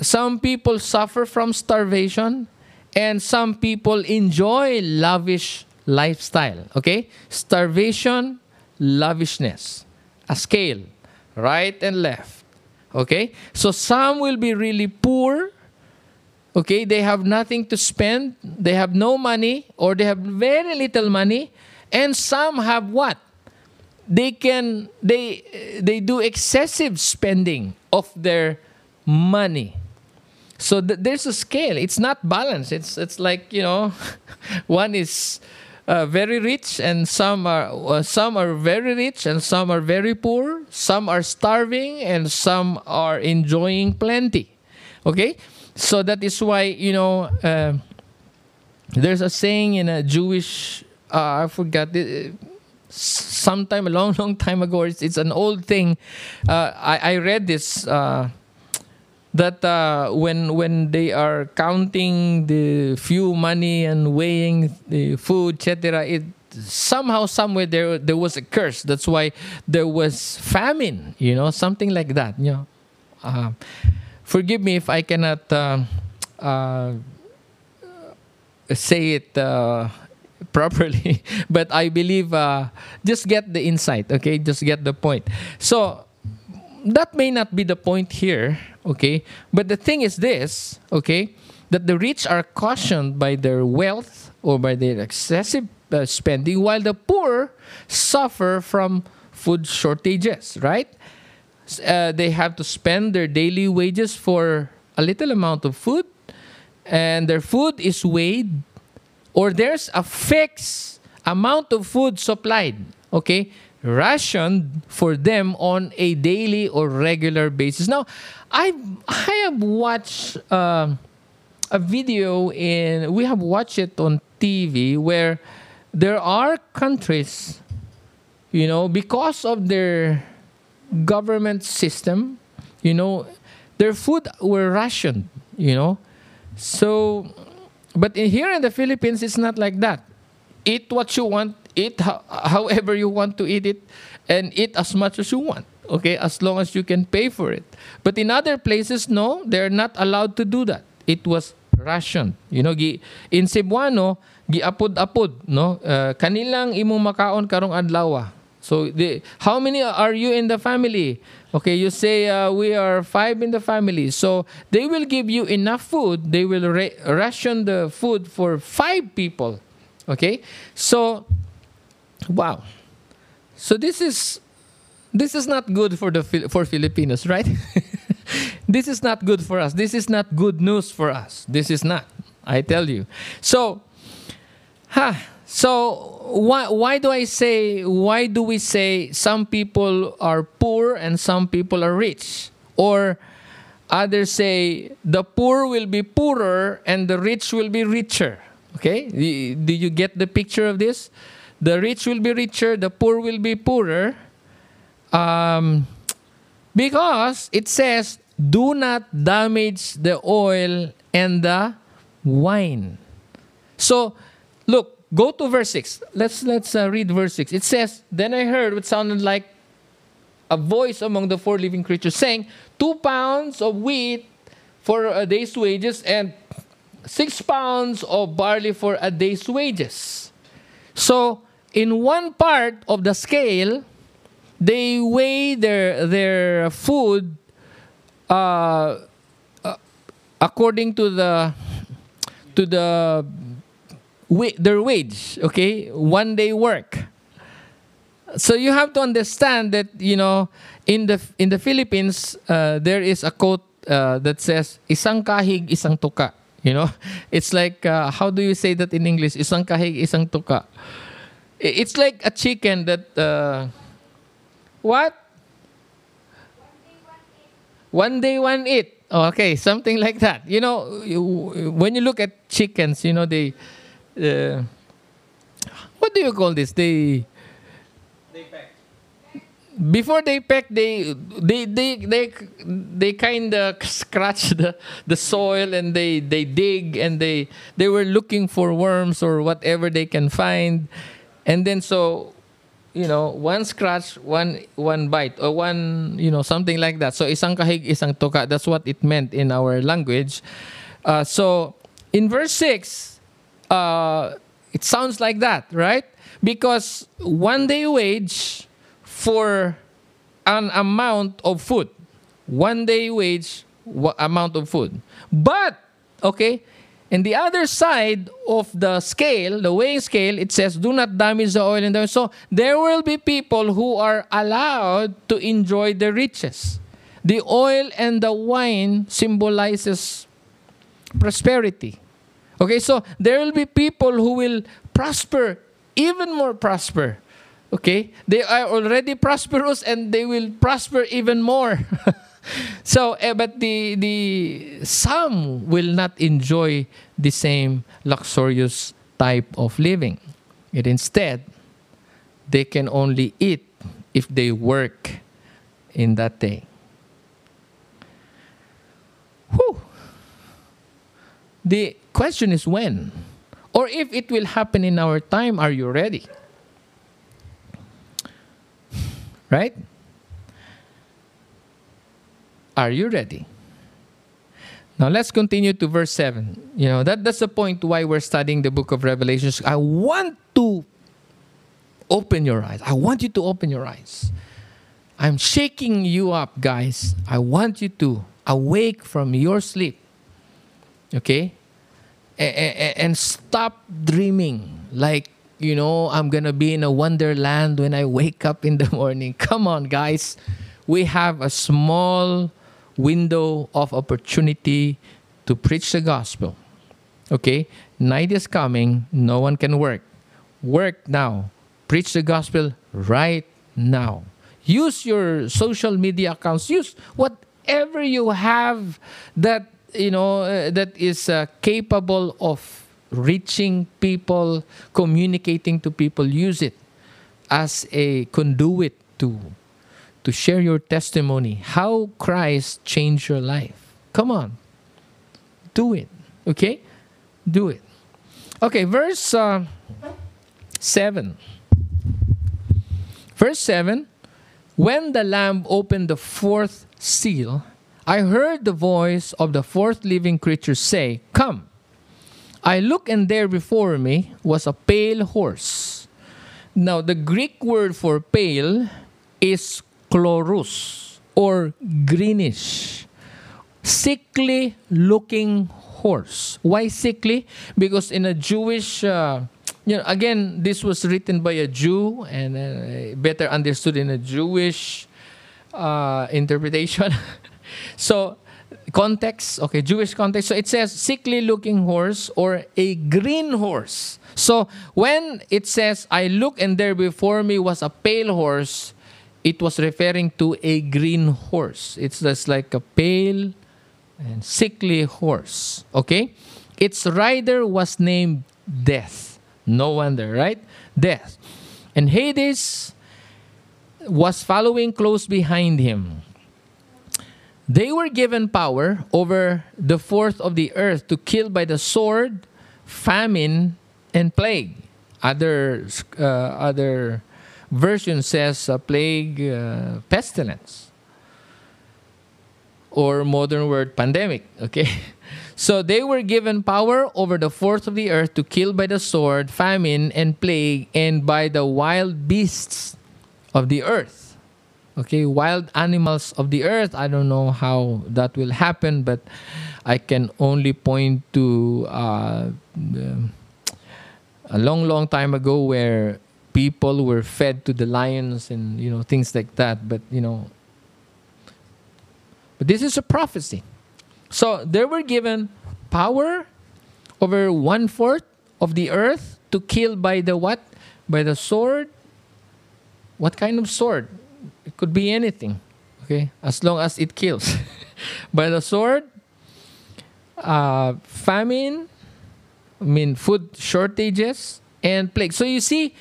some people suffer from starvation and some people enjoy lavish lifestyle okay starvation lavishness, a scale, right and left. Okay? So some will be really poor. Okay? They have nothing to spend, they have no money, or they have very little money. And some have what? They can they they do excessive spending of their money. So th- there's a scale. It's not balanced. It's it's like you know, <laughs> one is uh, very rich and some are uh, some are very rich and some are very poor some are starving and some are enjoying plenty okay so that is why you know uh, there's a saying in a jewish uh, i forgot it, sometime a long <laughs> long time ago it's, it's an old thing uh, I, I read this uh, that uh, when when they are counting the few money and weighing the food, etc., it somehow somewhere there there was a curse. That's why there was famine. You know, something like that. You know, uh, forgive me if I cannot. Uh, uh say it uh, <laughs> properly, but I believe uh, just get the insight, okay? Just get the point. So that may not be the point here, okay? But the thing is this, okay? That the rich are cautioned by their wealth or by their excessive uh, spending, while the poor suffer from food shortages, right? Uh, they have to spend their daily wages for a little amount of food, and their food is weighed, or there's a fixed amount of food supplied, okay? rationed for them on a daily or regular basis. Now, I I have watched uh, a video in we have watched it on TV where there are countries, you know, because of their government system, you know, their food were rationed, you know. So, but in, here in the Philippines, it's not like that. Eat what you want, eat ho- however you want to eat it, and eat as much as you want. Okay, as long as you can pay for it. But in other places, no, they're not allowed to do that. It was rationed. You know, gi, in Cebuano, giapod-apod, no? Uh, kanilang imong makaon karong adlaw. So, how many are you in the family? Okay, you say uh, we are five in the family. So, they will give you enough food. They will ra- ration the food for five people. Okay? So, wow. So, this is this is not good for the for Filipinos, right? <laughs> this is not good for us. This is not good news for us. This is not. I tell you. So, ha. So why why do I say why do we say some people are poor and some people are rich? Or others say the poor will be poorer and the rich will be richer. Okay? Do you get the picture of this? The rich will be richer, the poor will be poorer. Um, because it says, do not damage the oil and the wine. So, look, go to verse 6. Let's, let's uh, read verse 6. It says, Then I heard what sounded like a voice among the four living creatures saying, Two pounds of wheat for a day's wages and six pounds of barley for a day's wages. So, in one part of the scale, they weigh their their food uh, uh, according to the to the their wage okay one day work so you have to understand that you know in the in the Philippines uh, there is a quote uh, that says isang kahig isang tuka you know <laughs> it's like uh, how do you say that in English isang kahig isang tuka it's like a chicken that uh, what? One day, one eat. Okay, something like that. You know, you, when you look at chickens, you know, they. Uh, what do you call this? They. They peck. Before they pack, they they they they they kind of scratch the, the soil and they they dig and they they were looking for worms or whatever they can find, and then so you know, one scratch, one one bite, or one, you know, something like that. So isang kahig, isang tuka That's what it meant in our language. Uh, so in verse 6, uh, it sounds like that, right? Because one day wage for an amount of food. One day wage wa- amount of food. But, okay, and the other side of the scale, the weighing scale, it says, do not damage the oil and the So there will be people who are allowed to enjoy the riches. The oil and the wine symbolizes prosperity. Okay, so there will be people who will prosper, even more prosper. Okay, they are already prosperous and they will prosper even more. <laughs> so, eh, but the the some will not enjoy the same luxurious type of living. It instead, they can only eat if they work in that day. Whew. The question is when, or if it will happen in our time. Are you ready? Right? Are you ready? Now let's continue to verse 7. You know, that, that's the point why we're studying the book of Revelations. I want to open your eyes. I want you to open your eyes. I'm shaking you up, guys. I want you to awake from your sleep. Okay? And stop dreaming like, you know, I'm to be in a wonderland when I wake up in the <laughs> morning. Come on, guys. We have a small window of opportunity to preach the gospel. Okay? Night is coming. No one can work. Work now. Preach the gospel right now. Use your social media accounts. Use whatever you have that you know uh, that is uh, capable of reaching people, communicating to people. Use it as a conduit to to share your testimony, how Christ changed your life. Come on. Do it. Okay? Do it. Okay, verse uh, 7. Verse 7 When the Lamb opened the fourth seal, I heard the voice of the fourth living creature say, Come. I look, and there before me was a pale horse. Now, the Greek word for pale is chloros or greenish, sickly looking horse. Why sickly? Because in a Jewish, uh, you know, again, this was written by a Jew and uh, better understood in a Jewish uh, interpretation. <laughs> so, context, okay, Jewish context. So it says sickly looking horse or a green horse. So when it says, I look and there before me was a pale horse, it was referring to a green horse. It's just like a pale and sickly horse. Okay? Its rider was named Death. No wonder, right? Death. And Hades was following close behind him. They were given power over the fourth of the earth to kill by the sword, famine, and plague. Other, uh, other version says a plague, uh, pestilence, or modern word pandemic. Okay, <laughs> so they were given power over the fourth of the earth to kill by the sword, famine, and plague, and by the wild beasts of the earth. Okay, wild animals of the earth. I don't know how that will happen, but I can only point to uh, a long, long time ago where people were fed to the lions and you know things like that but you know but this is a prophecy. So they were given power over one fourth of the earth to kill by the what? By the sword? What kind of sword it could be anything okay as long as it kills <laughs> by the sword uh, famine i mean food shortages and plague so you see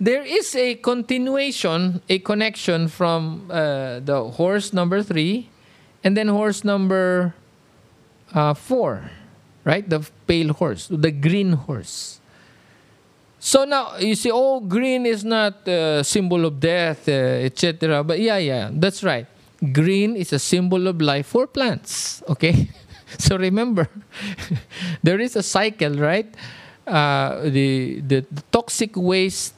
there is a continuation, a connection from uh, the horse number three and then horse number uh, four, right? The pale horse, the green horse. So now you see, oh, green is not a symbol of death, uh, etc. But yeah, yeah, that's right. Green is a symbol of life for plants. Okay, <laughs> so remember, <laughs> there is a cycle, right? Uh, the, the toxic waste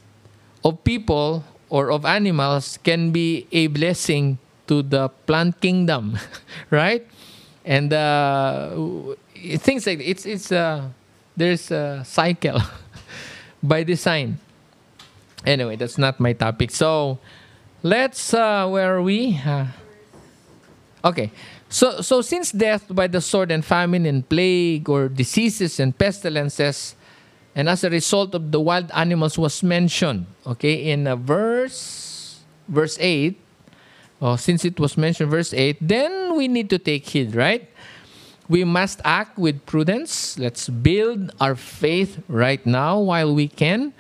of people or of animals can be a blessing to the plant kingdom, <laughs> right? And uh, things like it's it's uh, there's a cycle by design. Anyway, that's not my topic. So let's uh, where are we? Uh, okay. So so since death by the sword and famine and plague or diseases and pestilences and as a result of the wild animals was mentioned okay in a verse verse 8 oh, since it was mentioned verse 8 then we need to take heed right we must act with prudence let's build our faith right now while we can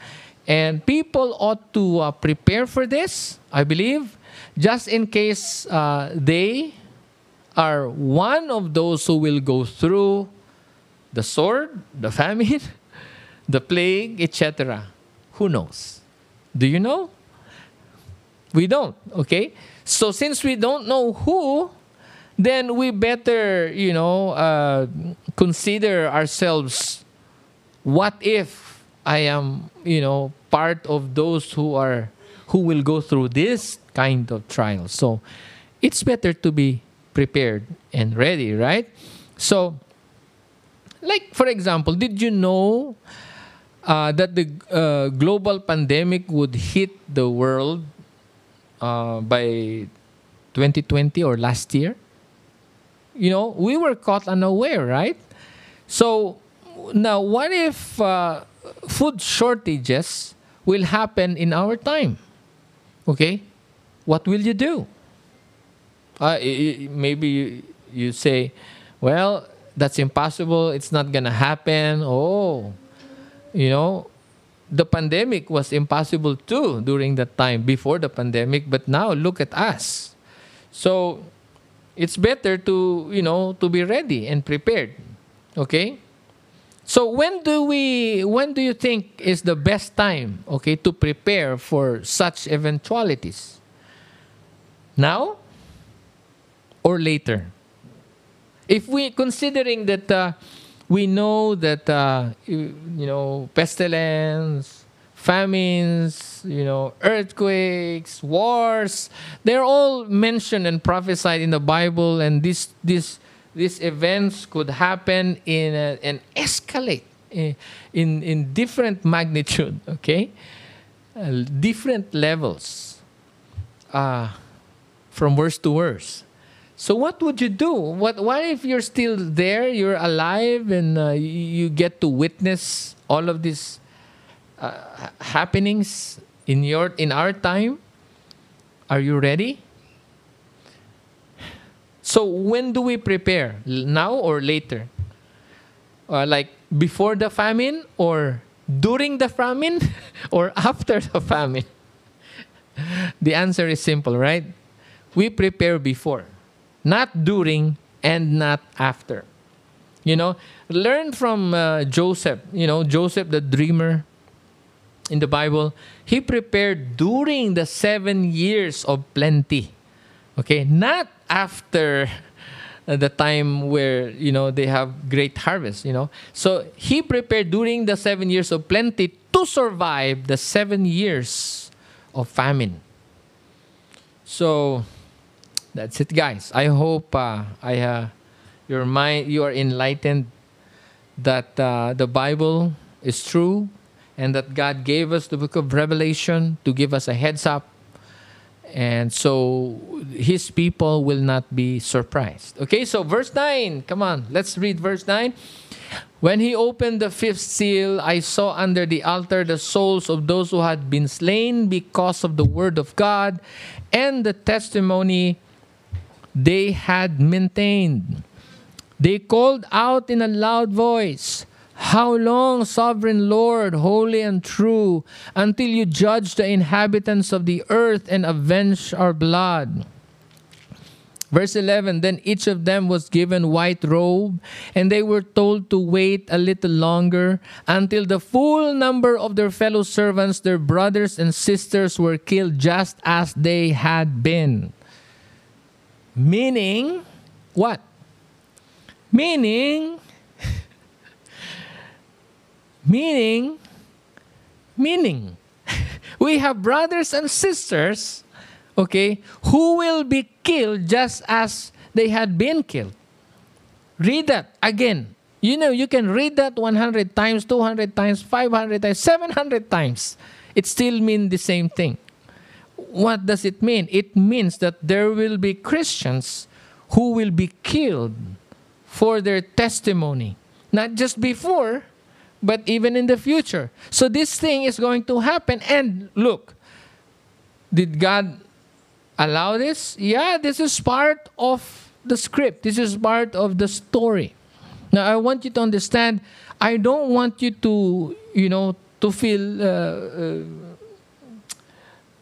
and people ought to uh, prepare for this i believe just in case uh, they are one of those who will go through the sword the famine <laughs> the plague, etc. Who knows? Do you know? We don't, okay? So since we don't know who, then we better, you know, uh, consider ourselves what if I am, you know, part of those who are who will go through this kind of trial. So it's better to be prepared and ready, right? So like for example, did you know uh, that the uh, global pandemic would hit the world uh, by 2020 or last year? You know, we were caught unaware, right? So now, what if uh, food shortages will happen in our time? Okay, what will you do? Uh, maybe you, you say, well, that's impossible. It's not going to happen. Oh, you know, the pandemic was impossible too during that time before the pandemic, but now look at us. So it's better to, you know, to be ready and prepared. Okay? So when do we when do you think is the best time, okay, to prepare for such eventualities? Now or later? If we considering that uh, we know that uh, you, you know pestilence, famines, you know earthquakes, wars, they're all mentioned and prophesied in the Bible, and this this these events could happen in a, and escalate in, in different magnitude. <laughs> Okay, uh, different levels, uh, from worse to worse. So what would you do? What what if you're still there, you're alive, and uh, you, get to witness all of these uh, happenings in your in our time? Are you ready? So when do we prepare? Now or later? Uh, like before the famine or during the famine <laughs> or after the famine? <laughs> the answer is simple, right? We prepare before not during and not after. You know, learn from uh, Joseph, you know, Joseph the dreamer in the Bible. He prepared during the seven years of plenty. Okay, not after the time where, you know, they have great harvest, you know. So he prepared during the seven years of plenty to survive the seven years of famine. So, that's it, guys. I hope uh, I uh, your mind you are enlightened that uh, the Bible is true and that God gave us the book of Revelation to give us a heads up. And so his people will not be surprised. Okay, so verse 9. Come on, let's read verse 9. When he opened the fifth seal, I saw under the altar the souls of those who had been slain because of the word of God and the testimony they had maintained. They called out in a loud voice, How long, sovereign Lord, holy and true, until you judge the inhabitants of the earth and avenge our blood? Verse 11 Then each of them was given white robe, and they were told to wait a little longer until the full number of their fellow servants, their brothers and sisters, were killed just as they had been. Meaning, what? Meaning, meaning, meaning. <laughs> we have brothers and sisters, okay, who will be killed just as they had been killed. Read that again. You know, you can read that 100 times, 200 times, 500 times, 700 times. It still means the same thing what does it mean? It means that there will be Christians who will be killed for their testimony, not just before, but even in the future. So this thing is going to happen. And look, did God allow this? Yeah, this is part of the script, this is part of the story. Now, I want you to understand, I don't want you to, you know, to feel. Uh, uh,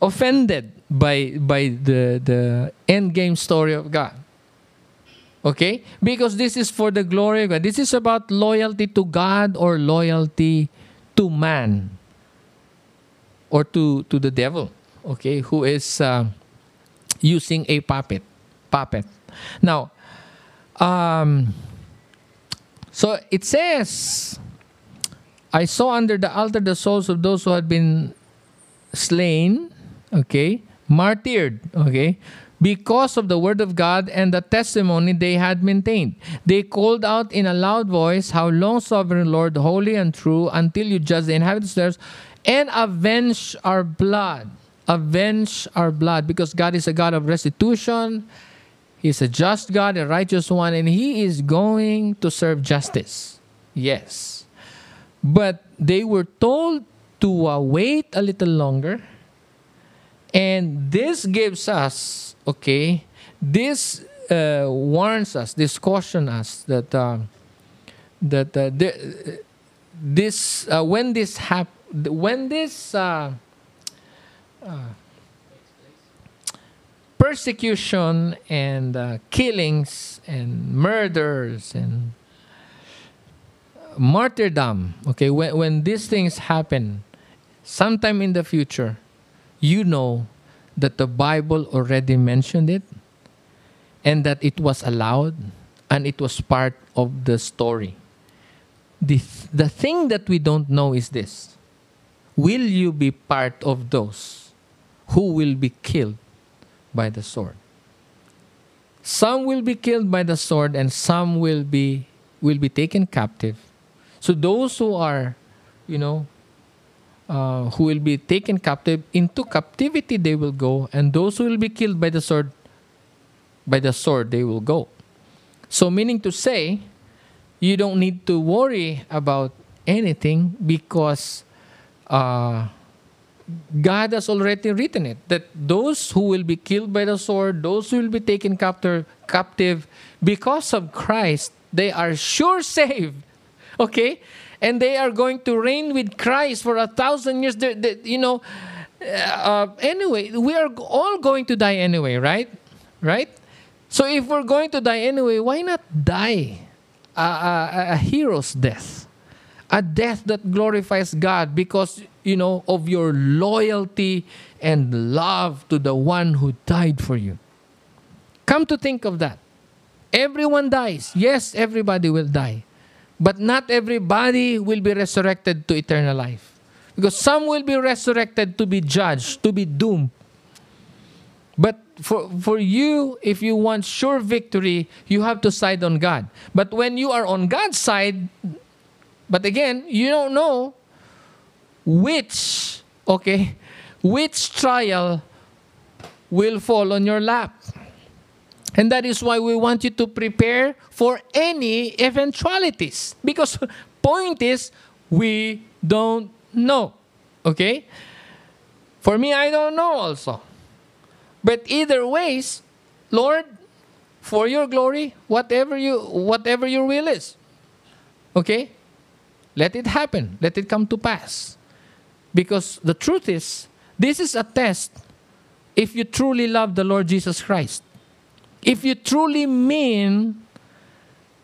offended by by the the end game story of God. Okay? Because this is for the glory of God. This is about loyalty to God or loyalty to man or to to the devil. Okay? Who is uh, using a puppet. Puppet. Now, Um, so it says, I saw under the altar the souls of those who had been slain, okay, martyred, okay, because of the word of God and the testimony they had maintained. They called out in a loud voice, How long, sovereign Lord, holy and true, until you judge the inhabitants of earth and avenge our blood. Avenge our blood, because God is a God of restitution. He's a just God, a righteous one, and He is going to serve justice. Yes. But they were told to uh, wait a little longer. And this gives us, okay, this uh, warns us, this cautions us that uh, that uh, the, this uh, when this hap- when this uh, uh, persecution and killings and murders and martyrdom okay when, when these things happen sometime in the future you know that the bible already mentioned it and that it was allowed and it was part of the story the, the thing that we don't know is this will you be part of those who will be killed by the sword. Some will be killed by the sword and some will be will be taken captive. So those who are, you know, uh, who will be taken captive into captivity they will go and those who will be killed by the sword by the sword they will go. So meaning to say you don't need to worry about anything because uh, God has already written it that those who will be killed by the sword, those who will be taken captive, captive because of Christ, they are sure saved. <laughs> Okay? And they are going to reign with Christ for a thousand years. They're, they, you know, uh, anyway, we are all going to die anyway, right? Right? So if we're going to die anyway, why not die a, a, a hero's death? A death that glorifies God because you know, of your loyalty and love to the one who died for you. Come to think of that. Everyone dies. Yes, everybody will die. But not everybody will be resurrected to eternal life. Because some will be resurrected to be judged, to be doomed. But for, for you, if you want sure victory, you have to side on God. But when you are on God's side, but again, you don't know which, okay, which trial will fall on your lap. And that is why we want you to prepare for any eventualities. Because <laughs> point is, we don't know. Okay? For me, I don't know also. But either ways, Lord, for your glory, whatever you whatever your will is. Okay? Let it happen. Let it come to pass. Because the truth is, this is a test if you truly love the Lord Jesus Christ. If you truly mean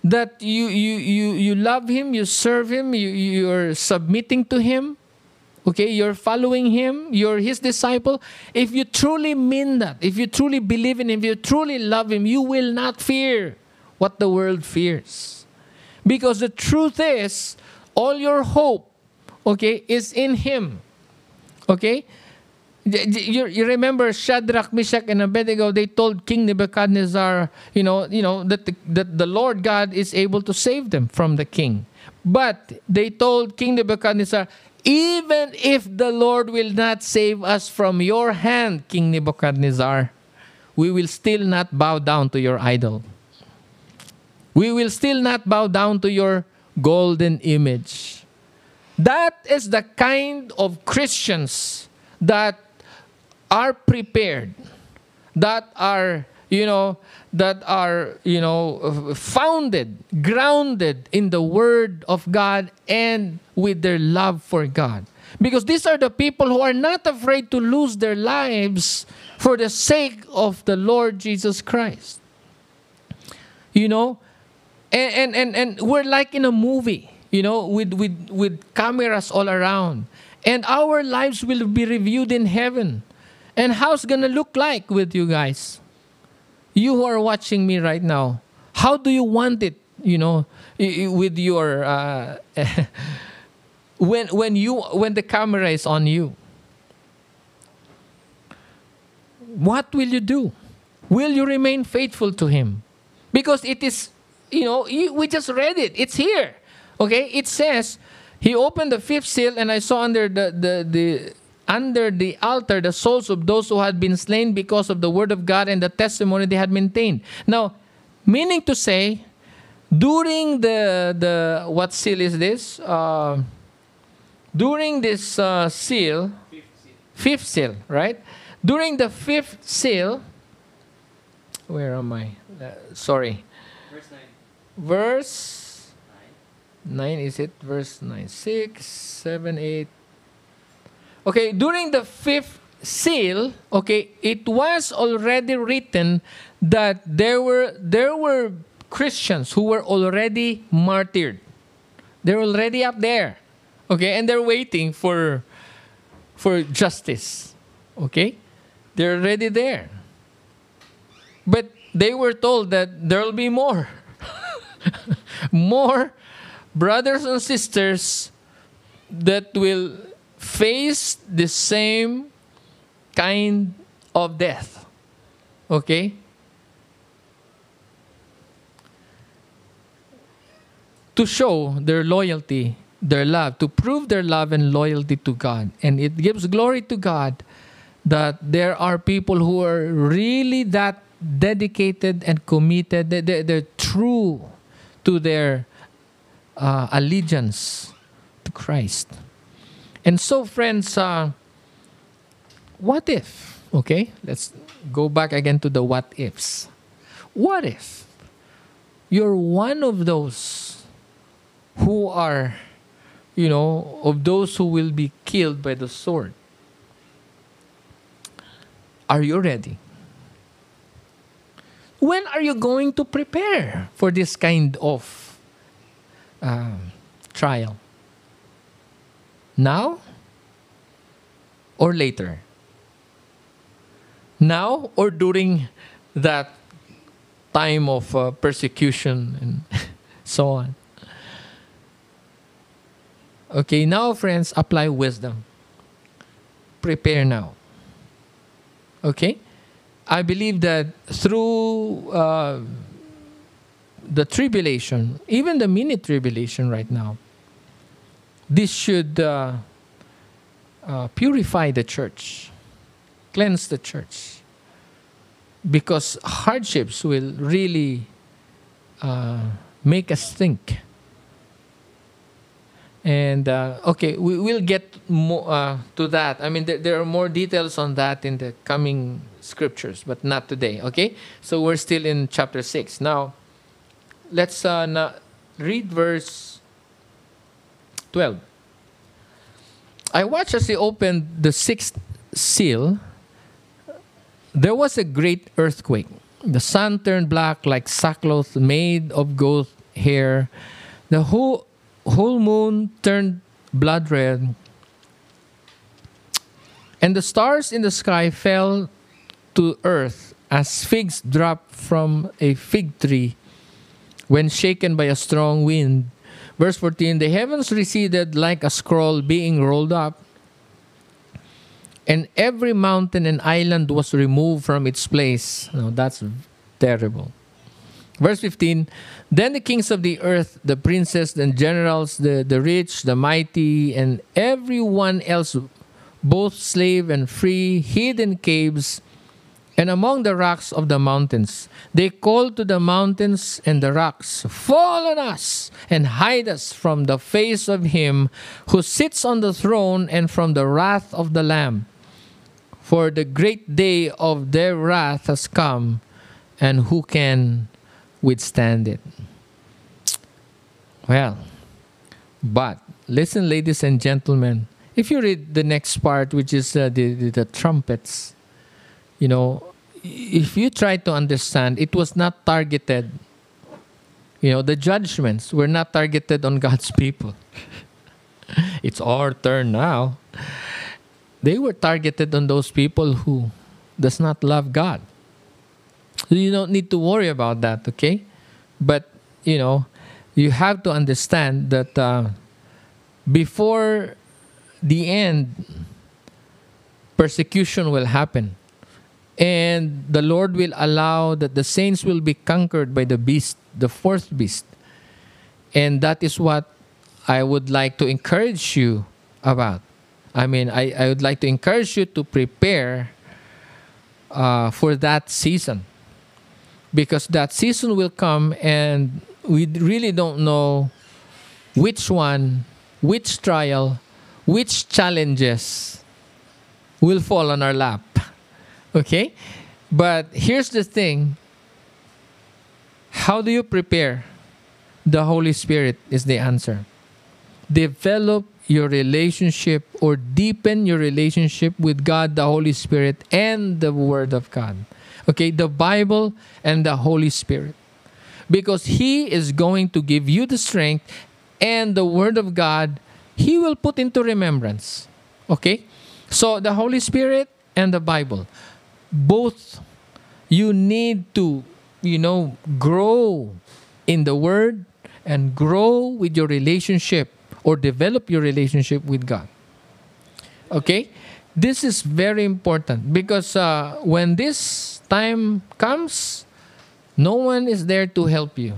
that you, you, you, you love Him, you serve Him, you, you're submitting to Him, okay, you're following Him, you're His disciple. If you truly mean that, if you truly believe in Him, if you truly love Him, you will not fear what the world fears. Because the truth is, all your hope okay, is in Him. Okay? You, you remember Shadrach, Meshach, and Abednego, they told King Nebuchadnezzar, you know, you know that, the, that the Lord God is able to save them from the king. But they told King Nebuchadnezzar, even if the Lord will not save us from your hand, King Nebuchadnezzar, we will still not bow down to your idol. We will still not bow down to your golden image. That is the kind of Christians that are prepared, that are, you know, that are, you know, founded, grounded in the Word of God and with their love for God. Because these are the people who are not afraid to lose their lives for the sake of the Lord Jesus Christ. You know, and, and, and, and we're like in a movie you know, with, with, with cameras all around. And our lives will be reviewed in heaven. And how's gonna look like with you guys? You who are watching me right now, how do you want it? You know, with your uh, <laughs> when when you when the camera is on you. What will you do? Will you remain faithful to Him? Because it is, you know, we just read it. It's here. Okay, it says he opened the fifth seal, and I saw under the the the under the altar the souls of those who had been slain because of the word of God and the testimony they had maintained. Now, meaning to say, during the the what seal is this? Uh, during this uh, seal, fifth seal, right? During the fifth seal, where am I? Uh, sorry, Verse 9. verse 9. 9 is it verse 9 6 7 8 okay during the fifth seal okay it was already written that there were there were christians who were already martyred. They're already up there okay and they're waiting for for justice okay? They're already there. But they were told that there'll be more <laughs> more brothers and sisters that will face the same kind of death. Okay? To show their loyalty, their love, to prove their love and loyalty to God. And it gives glory to God that there are people who are really that dedicated and committed. They- they- They're true to their uh, allegiance to Christ. And so, friends, uh, what if? Okay, let's go back again to the what ifs. What if you're one of those who are, you know, of those who will be killed by the sword? Are you ready? When are you going to prepare for this kind of um, trial? Now or later? Now or during that time of uh, persecution and <laughs> so on? Okay, now, friends, apply wisdom. Prepare now. Okay? I believe that through uh, the tribulation, even the mini tribulation right now, this should uh, uh, purify the church, cleanse the church, because hardships will really uh, make us think. And uh, okay, we will get uh, to that. I mean, there, there are more details on that in the coming scriptures, but not today. Okay, so we're still in chapter six now. Let's uh, read verse twelve. I watched as he opened the sixth seal. There was a great earthquake. The sun turned black like sackcloth made of goat hair. The whole whole moon turned blood red. And the stars in the sky fell to earth as figs drop from a fig tree when shaken by a strong wind. Verse 14 The heavens receded like a scroll being rolled up, and every mountain and island was removed from its place. Now that's terrible. Verse 15 Then the kings of the earth, the princes and generals, the, the rich, the mighty, and everyone else, both slave and free, hid in caves and among the rocks of the mountains. They called to the mountains and the rocks, Fall on us and hide us from the face of him who sits on the throne and from the wrath of the Lamb. For the great day of their wrath has come, and who can withstand it? Well, but listen, ladies and gentlemen, if you read the next part, which is uh, the, the, the trumpets, you know, if you try to understand, it was not targeted, you know, the judgments were not targeted on God's people. <laughs> it's our turn now. They were targeted on those people who does not love God. So you don't need to worry about that, okay? But, you know, you have to understand that uh, before the end, persecution will happen. And the Lord will allow that the saints will be conquered by the beast, the fourth beast. And that is what I would like to encourage you about. I mean, I, I would like to encourage you to prepare uh, for that season. Because that season will come and we really don't know which one, which trial, which challenges will fall on our lap. Okay? But here's the thing how do you prepare? The Holy Spirit is the answer. Develop your relationship or deepen your relationship with God, the Holy Spirit, and the Word of God. Okay, the Bible and the Holy Spirit. Because He is going to give you the strength and the Word of God, He will put into remembrance. Okay? So the Holy Spirit and the Bible both you need to you know grow in the word and grow with your relationship or develop your relationship with god. Okay? This is very important because uh, when this time comes no one is there to help you.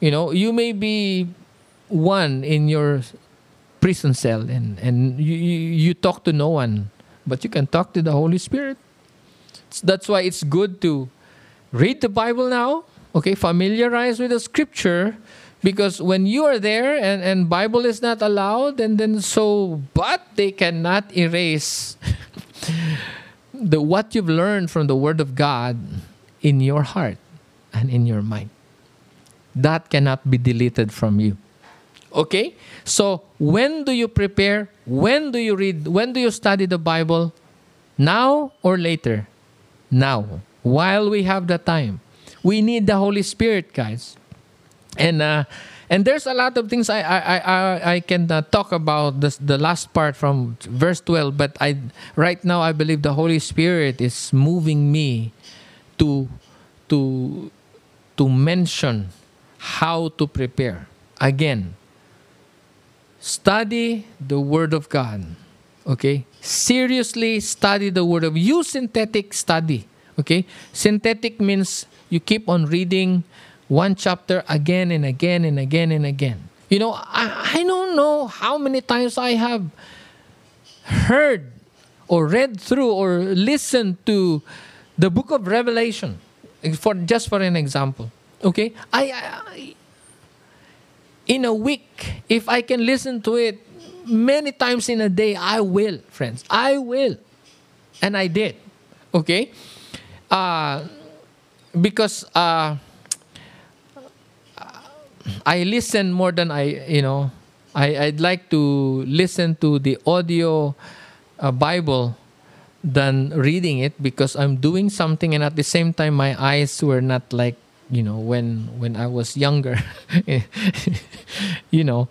You know you may be one in your prison cell and, and you, you, you talk to no one but you can talk to the holy spirit that's why it's good to read the Bible now, okay, familiarize with the scripture because when you are there and, and Bible is not allowed and then so but they cannot erase <laughs> the what you've learned from the word of God in your heart and in your mind. That cannot be deleted from you. Okay? So when do you prepare? When do you read? When do you study the Bible? Now or later? Now while we have the time. We need the Holy Spirit, guys. And uh, and there's a lot of things I I I, I can uh, talk about this, the last part from verse 12, but I right now I believe the Holy Spirit is moving me to to to mention how to prepare. Again, study the word of God. Okay? seriously study the word of use synthetic study. Okay? Synthetic means you keep on reading one chapter again and again and again and again. You know i, I don't know how many times i have heard or read through or listened to the book of revelation eh, for just for an example. Okay? I, I in a week if i can listen to it many times in a day, I will, friends. I will. And I did. Okay? Uh, because uh, I listen more than I, you know, I, I'd like to listen to the audio uh, Bible than reading it because I'm doing something and at the same time my eyes were not like you know when when I was younger <laughs> you know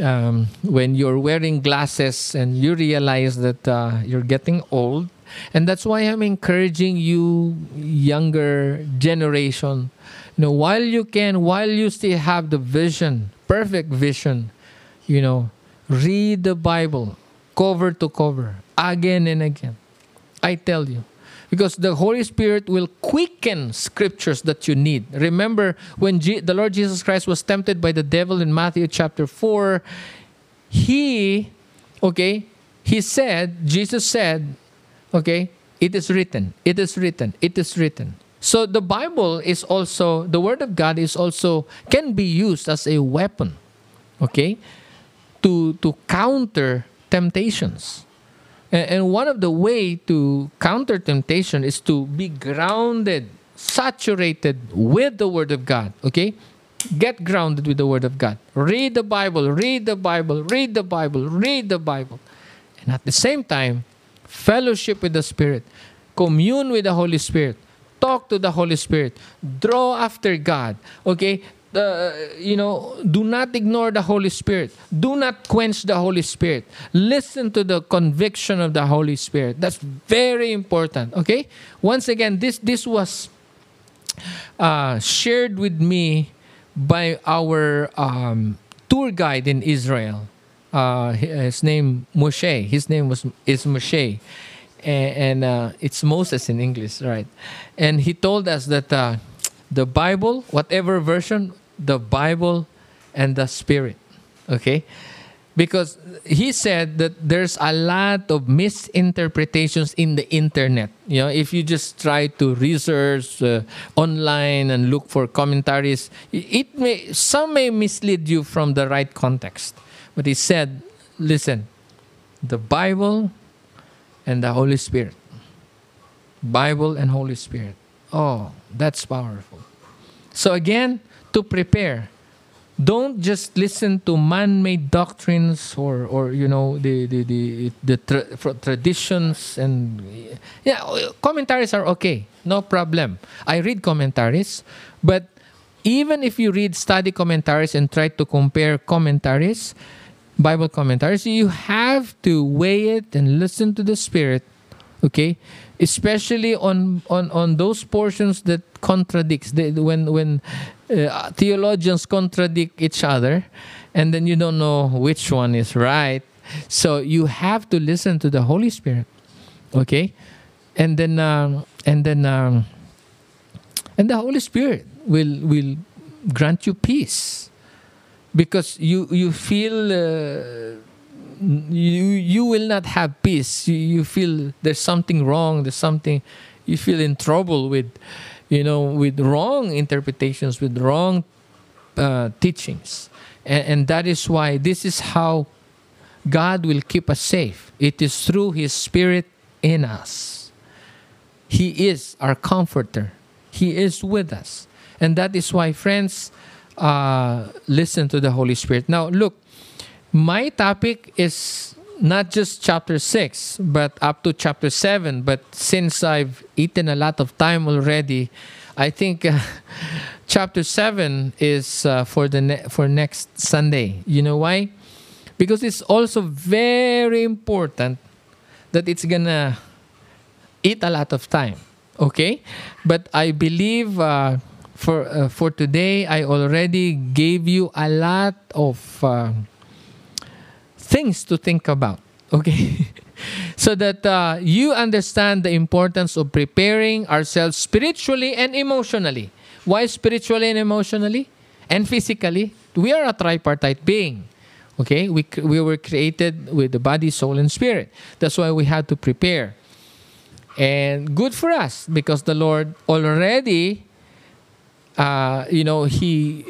um, when you're wearing glasses and you realize that uh, you're getting old. And that's why I'm encouraging you, younger generation, you know, while you can, while you still have the vision, perfect vision, you know, read the Bible cover to cover again and again. I tell you, because the Holy Spirit will quicken scriptures that you need. Remember when G- the Lord Jesus Christ was tempted by the devil in Matthew chapter 4, he, okay, he said, Jesus said, okay, it is written, it is written, it is written. So the Bible is also, the Word of God is also, can be used as a weapon, okay, to, to counter temptations. And one of the way to counter temptation is to be grounded, saturated with the Word of God. Okay? Get grounded with the Word of God. Read the Bible, read the Bible, read the Bible, read the Bible. And at the same time, fellowship with the Spirit, commune with the Holy Spirit, talk to the Holy Spirit, draw after God. Okay? You know do not ignore the holy spirit do not quench the holy spirit listen to the conviction of the holy spirit that's very important okay once again this this was uh, shared with me by our um, tour guide in Israel. Uh, his name Moshe. His name was is Moshe, and, and uh, it's Moses in English, right? And he told us that uh, the Bible, whatever version, the Bible and the Spirit. Okay, because he said that there's a lot of misinterpretations in the internet. You know if you just try to research uh, online and look for commentaries it may some may mislead you from the right context. But he said listen the bible and the holy spirit. Bible and holy spirit. Oh that's powerful. So again to prepare. Don't just listen to man-made doctrines or, or you know the the the, the tra- traditions and yeah commentaries are okay. No problem. I read commentaries but even if you read study commentaries and try to compare commentaries bible commentaries you have to weigh it and listen to the spirit okay? Especially on on on those portions that contradicts the, when when uh, theologians contradict each other and then you don't know which one is right. So you have to listen to the holy spirit okay? And then um, and then um, and the holy spirit will will grant you peace. Because you you feel uh, you you will not have peace. You, you feel there's something wrong there's something you feel in trouble with you know, with wrong interpretations, with wrong uh, teachings. And, and that is why this is how God will keep us safe. It is through His Spirit in us. He is our comforter, He is with us. And that is why, friends, uh, listen to the Holy Spirit. Now, look, my topic is not just chapter 6, but up to chapter 7. But since I've eaten a lot of time already, I think uh, <laughs> chapter 7 is uh, for the ne- for next Sunday. You know why? Because it's also very important that it's to eat a lot of time. Okay? But I believe uh, for uh, for today I already gave you a lot of uh, things to think about. Okay? <laughs> so that uh, you understand the importance of preparing ourselves spiritually and emotionally. Why spiritually and emotionally? And physically? We are a tripartite being. Okay? We, we were created with the body, soul, and spirit. That's why we had to prepare. And good for us because the Lord already, uh, you know, He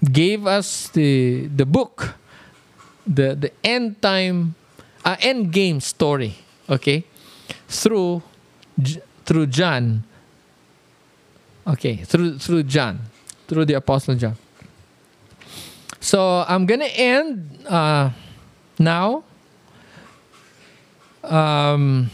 gave us the, the book the the end time uh, end game story okay? Through through John. Okay through through John through the apostle John. So I'm gonna end uh, now. Um,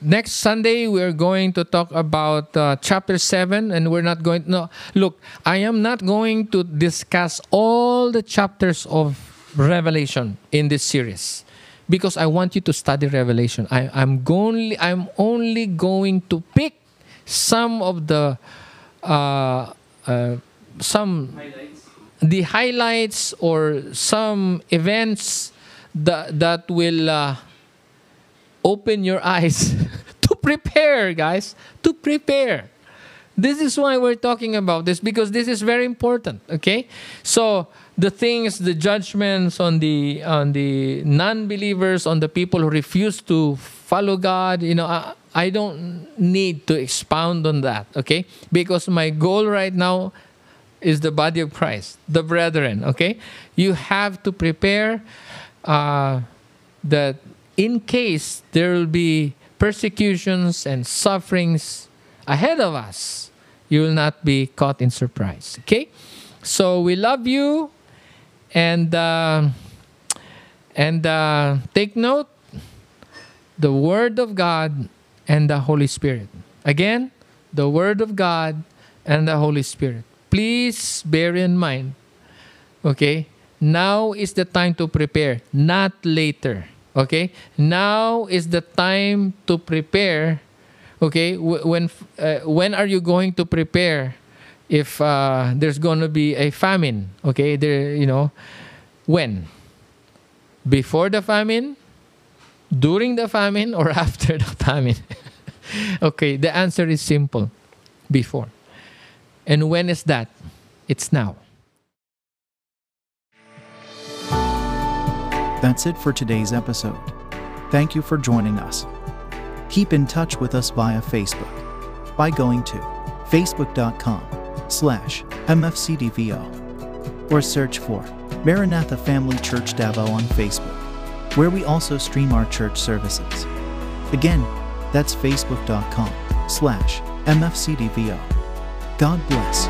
next Sunday we're going to talk about uh, chapter 7 and we're not going to no look I am not going to discuss all the chapters of Revelation in this series because I want you to study Revelation. I, am only I'm only going to pick some of the uh, uh, some highlights. the highlights or some events that that will uh, open your <laughs> eyes to prepare, guys, to prepare. This is why we're talking about this because this is very important. Okay, so the things, the judgments on the on the non-believers, on the people who refuse to follow God. You know, I, I don't need to expound on that. Okay, because my goal right now is the body of Christ, the brethren. Okay, you have to prepare uh, that in case there will be persecutions and sufferings ahead of us, you will not be caught in surprise. Okay. So we love you and uh, and uh, take note the word of god and the holy spirit again the word of god and the holy spirit please bear in mind okay now is the time to prepare not later okay now is the time to prepare Okay, when uh, when are you going to prepare if uh, there's going to be a famine? Okay, there you know when before the famine, during the famine, or <laughs> after the famine? <laughs> okay, the answer is simple: before. And when is that? It's now. That's it for today's episode. Thank you for joining us. Keep in touch with us via Facebook by going to facebook.com slash mfcdvo or search for Maranatha Family Church Davao on Facebook, where we also stream our church services. Again, that's facebook.com slash mfcdvo. God bless.